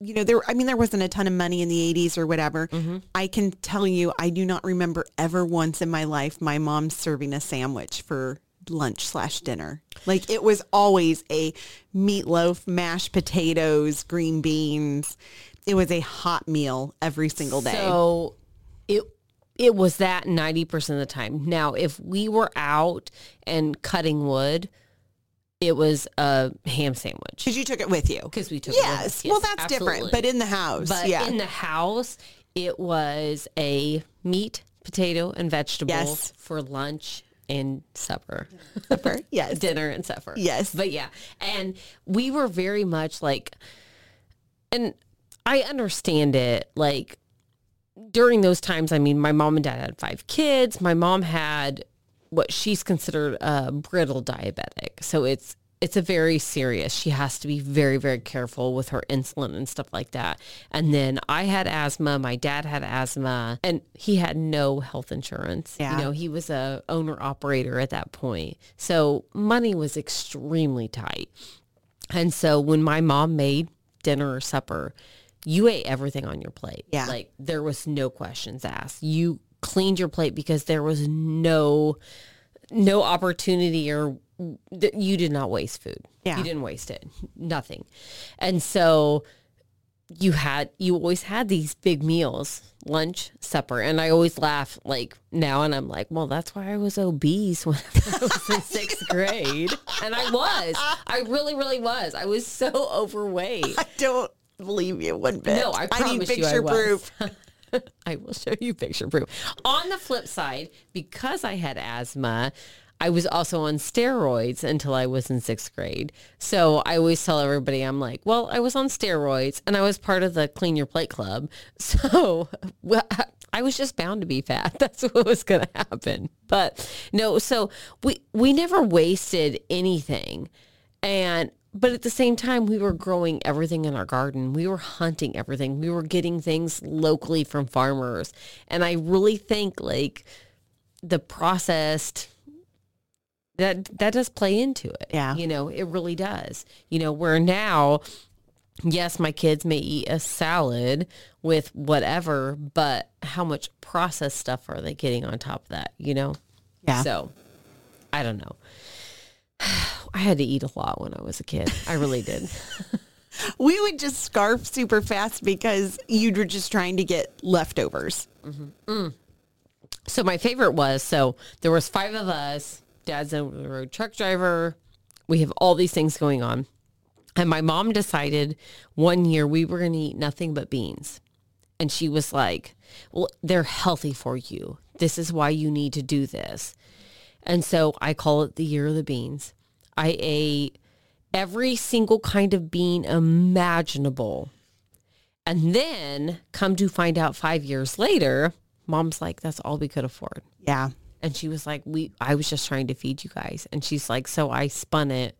you know there I mean there wasn't a ton of money in the 80s or whatever. Mm-hmm. I can tell you I do not remember ever once in my life my mom serving a sandwich for lunch slash dinner. Like it was always a meatloaf, mashed potatoes, green beans. It was a hot meal every single day. So it it was that 90% of the time. Now, if we were out and cutting wood, it was a ham sandwich. Because you took it with you. Because we took it with Yes. Well, Yes, that's different. But in the house, But yeah. in the house, it was a meat, potato, and vegetable Yes. for lunch and supper. Supper. Yes. Dinner and supper. Yes. But yeah. And we were very much like, and I understand it. Like during those times, I mean, my mom and dad had five kids. My mom had what she's considered a brittle diabetic. So it's it's a very serious. She has to be very very careful with her insulin and stuff like that. And then I had asthma, my dad had asthma, and he had no health insurance. Yeah. You know, he was a owner operator at that point. So money was extremely tight. And so when my mom made dinner or supper, you ate everything on your plate. Yeah. Like there was no questions asked. You cleaned your plate because there was no no opportunity or that you did not waste food. Yeah. You didn't waste it. Nothing. And so you had you always had these big meals lunch supper and i always laugh like now and i'm like well that's why i was obese when i was in sixth grade and i was i really really was i was so overweight I don't believe you one bit. no i promise need picture you I was. proof. I will show you picture proof. On the flip side, because I had asthma, I was also on steroids until I was in sixth grade. So I always tell everybody, I'm like, well, I was on steroids and I was part of the Clean Your Plate Club. So well, I was just bound to be fat. That's what was going to happen. But no, so we, we never wasted anything. And but at the same time, we were growing everything in our garden. We were hunting everything. We were getting things locally from farmers. And I really think like the processed that that does play into it. Yeah. You know, it really does. You know, where now yes, my kids may eat a salad with whatever, but how much processed stuff are they getting on top of that, you know? Yeah. So, I don't know. I had to eat a lot when I was a kid. I really did. We would just scarf super fast because you were just trying to get leftovers. Mm-hmm. Mm. So my favorite was so there was five of us. Dad's a road truck driver. We have all these things going on. And my mom decided one year we were going to eat nothing but beans. And she was like, well, they're healthy for you. This is why you need to do this. And so I call it the year of the beans. I ate every single kind of bean imaginable. And then come to find out five years later, mom's like, that's all we could afford. Yeah. And she was like, we, I was just trying to feed you guys. And she's like, so I spun it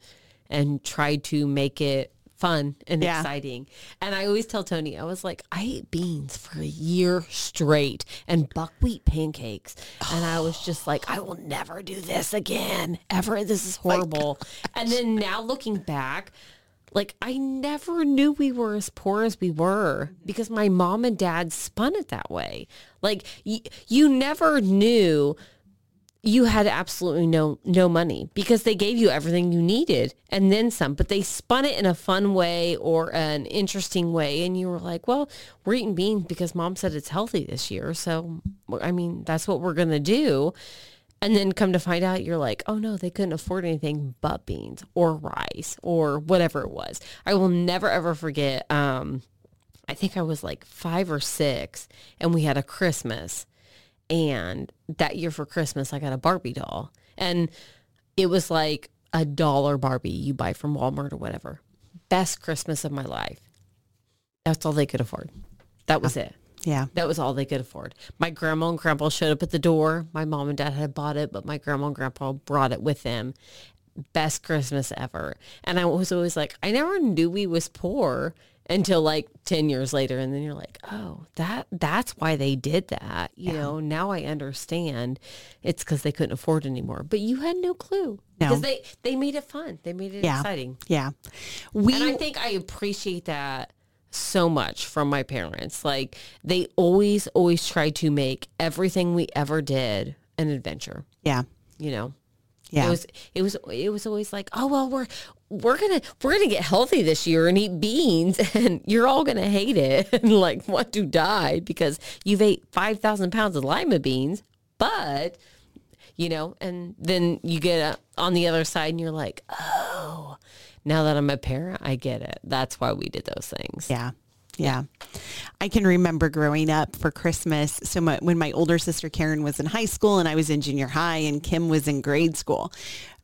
and tried to make it fun and Yeah. exciting. And I always tell Tony, I was like, I ate beans for a year straight and buckwheat pancakes. And I was just like, I will never do this again. Ever. This is horrible. and then now looking back, like I never knew we were as poor as we were because my mom and dad spun it that way. Like y- you never knew you had absolutely no no money because they gave you everything you needed and then some but they spun it in a fun way or an interesting way. And you were like well we're eating beans because mom said it's healthy this year. So i mean that's what we're going to do. And then come to find out you're like oh no they couldn't afford anything but beans or rice or whatever it was. I will never ever forget um i think i was like five or six and we had a christmas and that year for Christmas, I got a Barbie doll. And it was like a dollar Barbie you buy from Walmart or whatever. Best Christmas of my life. That's all they could afford. That was it. Yeah. That was all they could afford. My grandma and grandpa showed up at the door. My mom and dad had bought it, but my grandma and grandpa brought it with them. Best Christmas ever. And I was always like, I never knew we was poor until like 10 years later and then you're like oh that that's why they did that you know now i understand it's because they couldn't afford anymore but you had no clue No. because they they made it fun they made it Yeah. exciting Yeah. We and i think i appreciate that so much from my parents like they always always tried to make everything we ever did an adventure yeah. you know Yeah. it was it was it was always like, oh well, we're we're gonna we're gonna get healthy this year and eat beans, and you're all gonna hate it and like want to die because you've ate five thousand pounds of lima beans, but you know, and then you get on the other side and you're like, oh, now that I'm a parent, I get it. That's why we did those things. Yeah. Yeah. I can remember growing up for Christmas. So my, when my older sister Karen was in high school and I was in junior high and Kim was in grade school,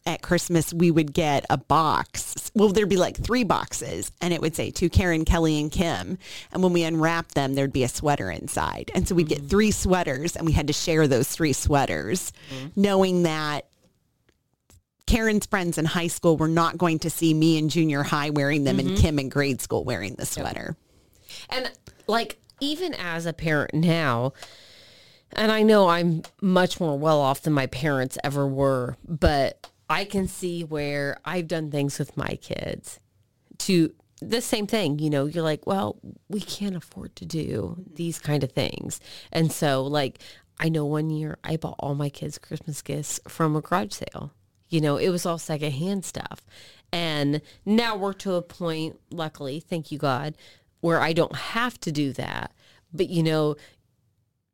at Christmas we would get a box. Well, there'd be like three boxes and it would say to Karen, Kelly, and Kim. And when we unwrapped them, there'd be a sweater inside. And so we'd get mm. three sweaters and we had to share those three sweaters, mm-hmm. knowing that Karen's friends in high school were not going to see me in junior high wearing them and mm-hmm. Kim in grade school wearing the sweater. And like even as a parent now, and I know I'm much more well off than my parents ever were, but I can see where I've done things with my kids to the same thing, you know, you're like, well, we can't afford to do these kind of things. And so like I know one year I bought all my kids Christmas gifts from a garage sale. You know, it was all secondhand stuff. And now we're to a point, luckily, thank you God, where I don't have to do that. But you know,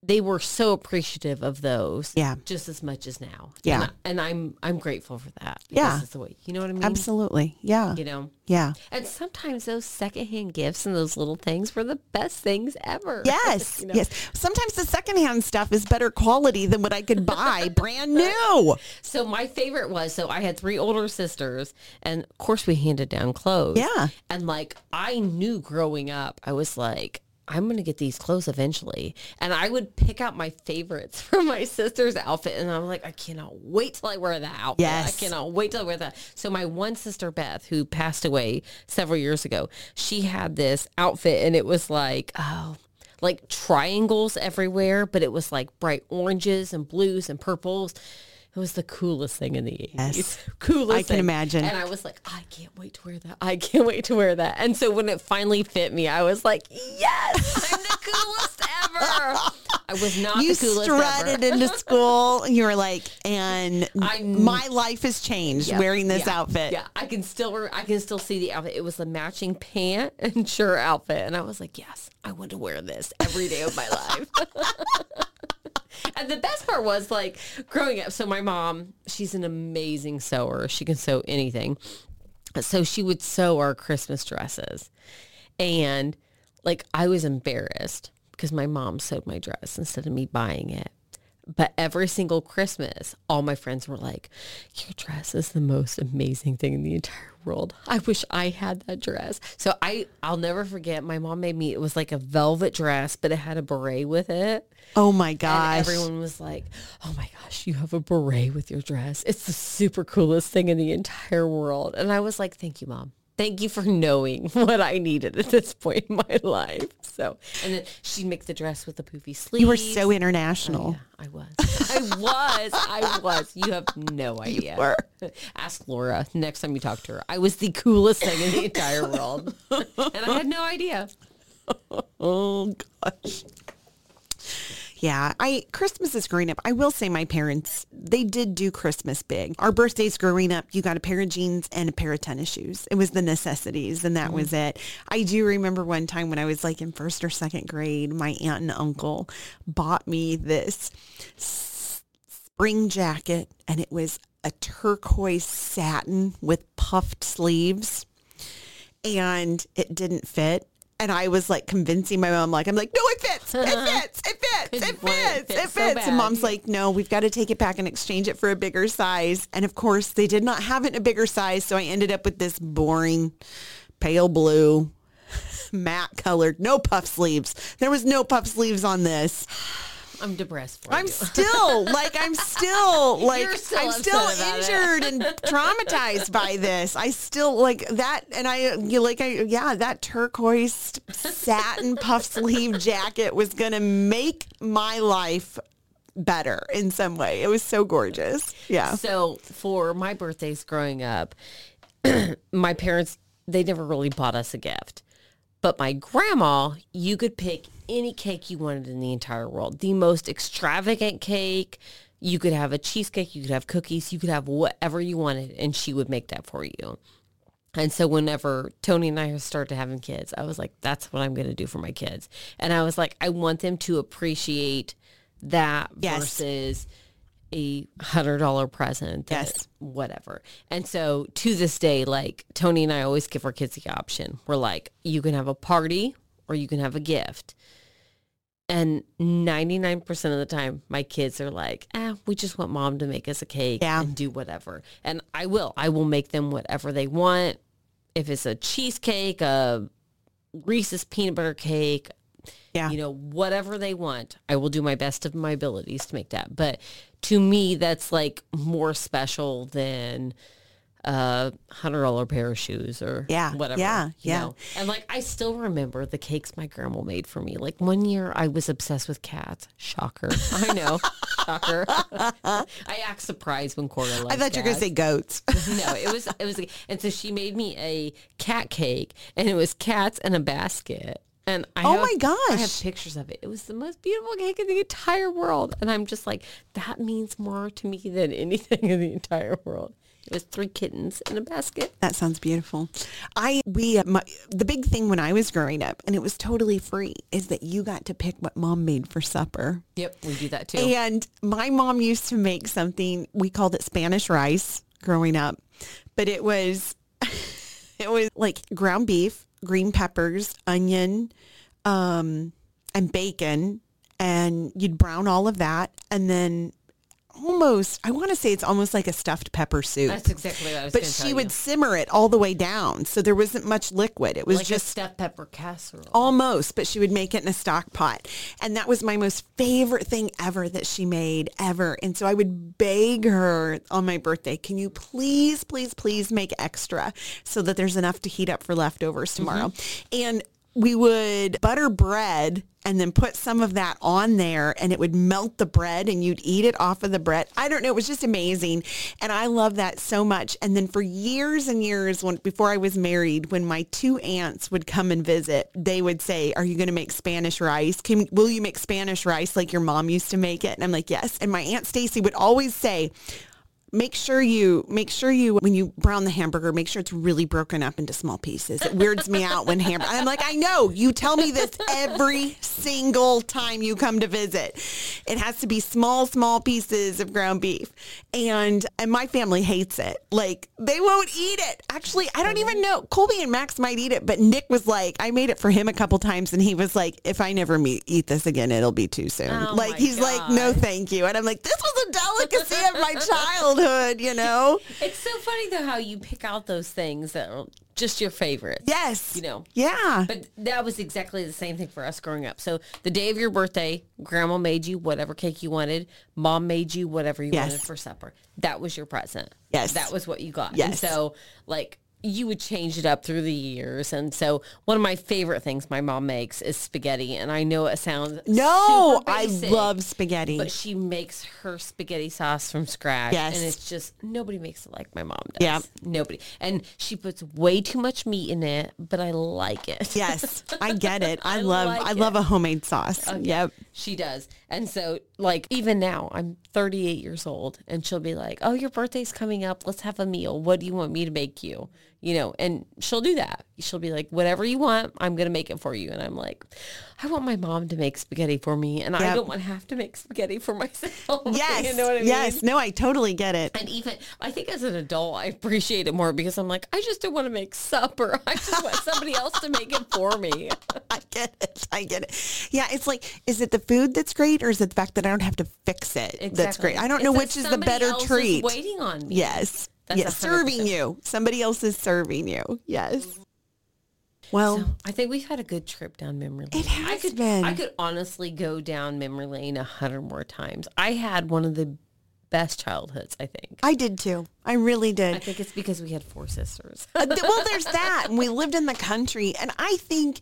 they were so appreciative of those, Yeah. just as much as now. Yeah. and, I, and I'm I'm grateful for that. Yeah. it's the way you know what I mean. Absolutely. Yeah. You know, Yeah. and sometimes those secondhand gifts and those little things were the best things ever. Yes. You know? Yes. Sometimes the secondhand stuff is better quality than what I could buy brand new. So my favorite was so I had three older sisters, and of course we handed down clothes. Yeah. and like I knew growing up, I was like. I'm going to get these clothes eventually. And I would pick out my favorites from my sister's outfit. And I'm like, I cannot wait till I wear that outfit. Yes. I cannot wait till I wear that. So my one sister, Beth, who passed away several years ago, she had this outfit and it was like, oh, like triangles everywhere, but it was like bright oranges and blues and purples. It was the coolest thing in the 80s. Yes. Coolest I can thing. imagine. And I was like, I can't wait to wear that. I can't wait to wear that. And so when it finally fit me, I was like, yes, I'm the coolest ever. I was not You the coolest strutted ever. into school. You were like, and I'm- my life has changed Yeah, wearing this yeah, outfit. Yeah, I can still re- I can still see the outfit. It was the matching pant and shirt outfit, and I was like, yes, I want to wear this every day of my life. and the best part was like growing up. So my mom, she's an amazing sewer. She can sew anything. So she would sew our Christmas dresses, and like I was embarrassed because my mom sewed my dress instead of me buying it. But every single Christmas, all my friends were like, your dress is the most amazing thing in the entire world. I wish I had that dress. So I, I'll never forget. My mom made me, it was like a velvet dress, but it had a beret with it. Oh my And gosh. everyone was like, oh my gosh, you have a beret with your dress. It's the super coolest thing in the entire world. And I was like, thank you, mom. Thank you for knowing what I needed at this point in my life. So, and then she'd make the dress with the poofy sleeves. you were so international. Oh, yeah, I was. I was. I was. You have no idea. You were. Ask Laura next time you talk to her. I was the coolest thing in the entire world. and I had no idea. Oh gosh. Yeah, I Christmas is growing up. I will say my parents they did do Christmas big. Our birthdays growing up, you got a pair of jeans and a pair of tennis shoes. It was the necessities, and that was mm-hmm. it. I do remember one time when I was like in first or second grade, my aunt and uncle bought me this spring jacket, and it was a turquoise satin with puffed sleeves and it didn't fit. And I was like convincing my mom, like, I'm like, no, it fits, it fits, it fits, it want it fits, it fit so fits. and mom's like, no, we've got to take it back and exchange it for a bigger size. And of course, they did not have it in a bigger size. So I ended up with this boring pale blue, matte colored, no puff sleeves. There was no puff sleeves on this. I'm depressed for I'm you. still like I'm still like still I'm still injured and traumatized by this. I still like that, and I you like I yeah that turquoise satin puff sleeve jacket was gonna make my life better in some way. It was so gorgeous. Yeah. So for my birthdays growing up, my parents they never really bought us a gift. But my grandma, you could pick any cake you wanted in the entire world. The most extravagant cake. You could have a cheesecake, you could have cookies, you could have whatever you wanted, and she would make that for you. And so whenever Tony and I started having kids, I was like, that's what I'm going to do for my kids. And I was like, I want them to appreciate that Yes. versus a hundred dollar present. Yes. Whatever. And so to this day, like Tony and I always give our kids the option. We're like, you can have a party or you can have a gift. And 99% of the time, my kids are like, ah, we just want mom to make us a cake Yeah. and do whatever. And I will. I will make them whatever they want. If it's a cheesecake, a Reese's peanut butter cake, Yeah. you know, whatever they want, I will do my best of my abilities to make that. But to me, that's like more special than a hundred dollar pair of shoes or Yeah, whatever. yeah, yeah. know? And like, I still remember the cakes my grandma made for me. Like one year I was obsessed with cats. Shocker. I know. Shocker. I act surprised when Cora I thought you were gonna say goats. no, it was it was, and so she made me a cat cake, and it was cats in a basket. And I Oh have- my gosh, I have pictures of it. It was the most beautiful cake in the entire world, and I'm just like, that means more to me than anything in the entire world. It was three kittens in a basket. That sounds beautiful. I we uh, my, the big thing when I was growing up, and it was totally free, is that you got to pick what mom made for supper. Yep, we do that too. And my mom used to make something we called it Spanish rice growing up, but it was it was like ground beef, green peppers, onion, um, and bacon, and you'd brown all of that, and then almost I want to say it's almost like a stuffed pepper soup. That's exactly what I was. but she would you. simmer it all the way down, so there wasn't much liquid. It was like just a stuffed pepper casserole. Almost, but she would make it in a stock pot. And that was my most favorite thing ever that she made ever. And so I would beg her on my birthday, can you please, please, please make extra so that there's enough to heat up for leftovers mm-hmm. tomorrow. And we would butter bread and then put some of that on there and it would melt the bread and you'd eat it off of the bread. I don't know. It was just amazing. And I love that so much. And then for years and years when before I was married, when my two aunts would come and visit, they would say, are you going to make Spanish rice? Can, will you make Spanish rice like your mom used to make it? And I'm like, yes. And my Aunt Stacy would always say, make sure you make sure you when you brown the hamburger make sure it's really broken up into small pieces. It weirds me out when hamburger i'm like i know you tell me this every single time you come to visit. It has to be small small pieces of ground beef. And and my family hates it. Like they won't eat it. Actually i don't even know. Colby and max might eat it but nick was like i made it for him a couple times and he was like if i never meet, eat this again it'll be too soon. Oh like he's like no thank you. And i'm like this was a delicacy of my childhood you know It's so funny though how you pick out those things that are just your favorites. yes You know. yeah But that was exactly the same thing for us growing up. So the day of your birthday, grandma made you whatever cake you wanted. Mom made you whatever you Yes. wanted for supper. That was your present. Yes. That was what you got. And Yes. so like you would change it up through the years. And so one of my favorite things my mom makes is spaghetti. And I know it sounds no super i love spaghetti but she makes her spaghetti sauce from scratch. Yes. And it's just, nobody makes it like my mom does. Yeah. Nobody. And she puts way too much meat in it, but I like it. yes i get it i, I love like i love it. a homemade sauce yep She does. And so, like, even now, I'm 38 years old, and she'll be like, Oh, your birthday's coming up. Let's have a meal. What do you want me to make you? You know, and she'll do that. She'll be like, Whatever you want, I'm going to make it for you. And I'm like, I want my mom to make spaghetti for me, and I don't want to have to make spaghetti for myself. yes you know what I mean? yes no i totally get it And even I think as an adult, I appreciate it more because I'm like, I just don't want to make supper. I just want somebody else to make it for me. I get it. I get it. Yeah, it's like, is it the food that's great or is it the fact that I don't have to fix it that's great? I don't It's know which is the better else is treat. waiting on me. Yes. That's yes. 100%. Serving you. Somebody else is serving you. Yes. Well, So I think we've had a good trip down memory lane. It I has could, been. I could honestly go down memory lane a hundred more times. I had one of the best childhoods. I think. I did too. I really did. I think it's because we had four sisters. Uh, well, there's that. And we lived in the country. And I think,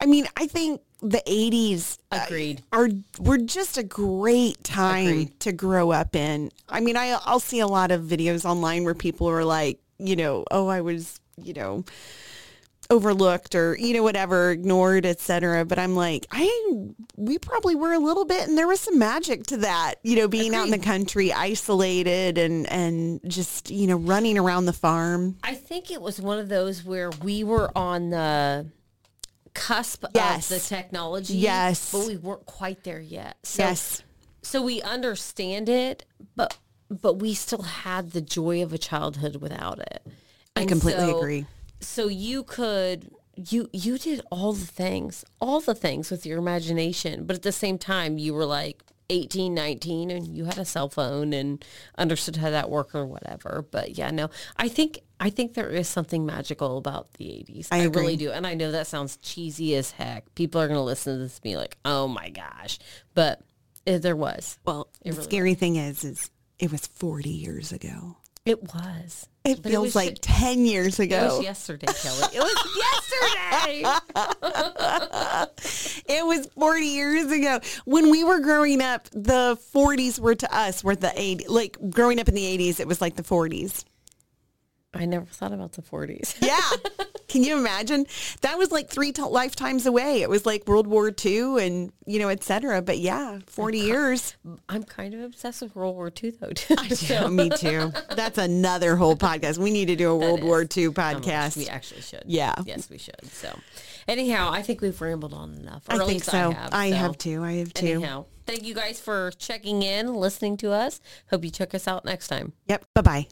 I mean, I think the 80s uh, Agreed. are were just a great time Agreed. to grow up in. I mean, I, I'll see a lot of videos online where people are like, you know, oh, I was, you know, overlooked or you know whatever ignored etc but i'm like i we probably were a little bit and there was some magic to that you know being out in the country isolated and and just you know running around the farm I think it was one of those where we were on the cusp Yes. of the technology. Yes. But we weren't quite there yet. So, yes So we understand it, but but we still had the joy of a childhood without it. i completely so- agree So you could you you did all the things, all the things with your imagination, but at the same time you were like 18, 19 and you had a cell phone and understood how that worked or whatever. But yeah, no. I think I think there is something magical about the 80s. I agree. really do. And I know that sounds cheesy as heck. People are going to listen to this and be like, "Oh my gosh." But eh, there was. well the really scary thing is is it was 40 years ago It was. it But feels was like ju- 10 years It ago was yesterday, Kelly. It was yesterday. It was 40 years ago. When we were growing up, the 40s were to us were the 80s. Like growing up in the 80s, it was like the 40s. I never thought about the 40s. Yeah. Can you imagine? That was like three t- lifetimes away. It was like World War II and, you know, et cetera. But yeah, 40 years. I'm kind of obsessed with World War II, though. Too. Yeah, me too. That's another whole podcast. We need to do a World War II podcast. we actually should. Yeah. Yes, we should. So, anyhow, I think we've rambled on enough. Or I at think least so. I have. I so. have too. I have too. Anyhow, thank you guys for checking in, listening to us. Hope you check us out next time. Yep. Bye bye.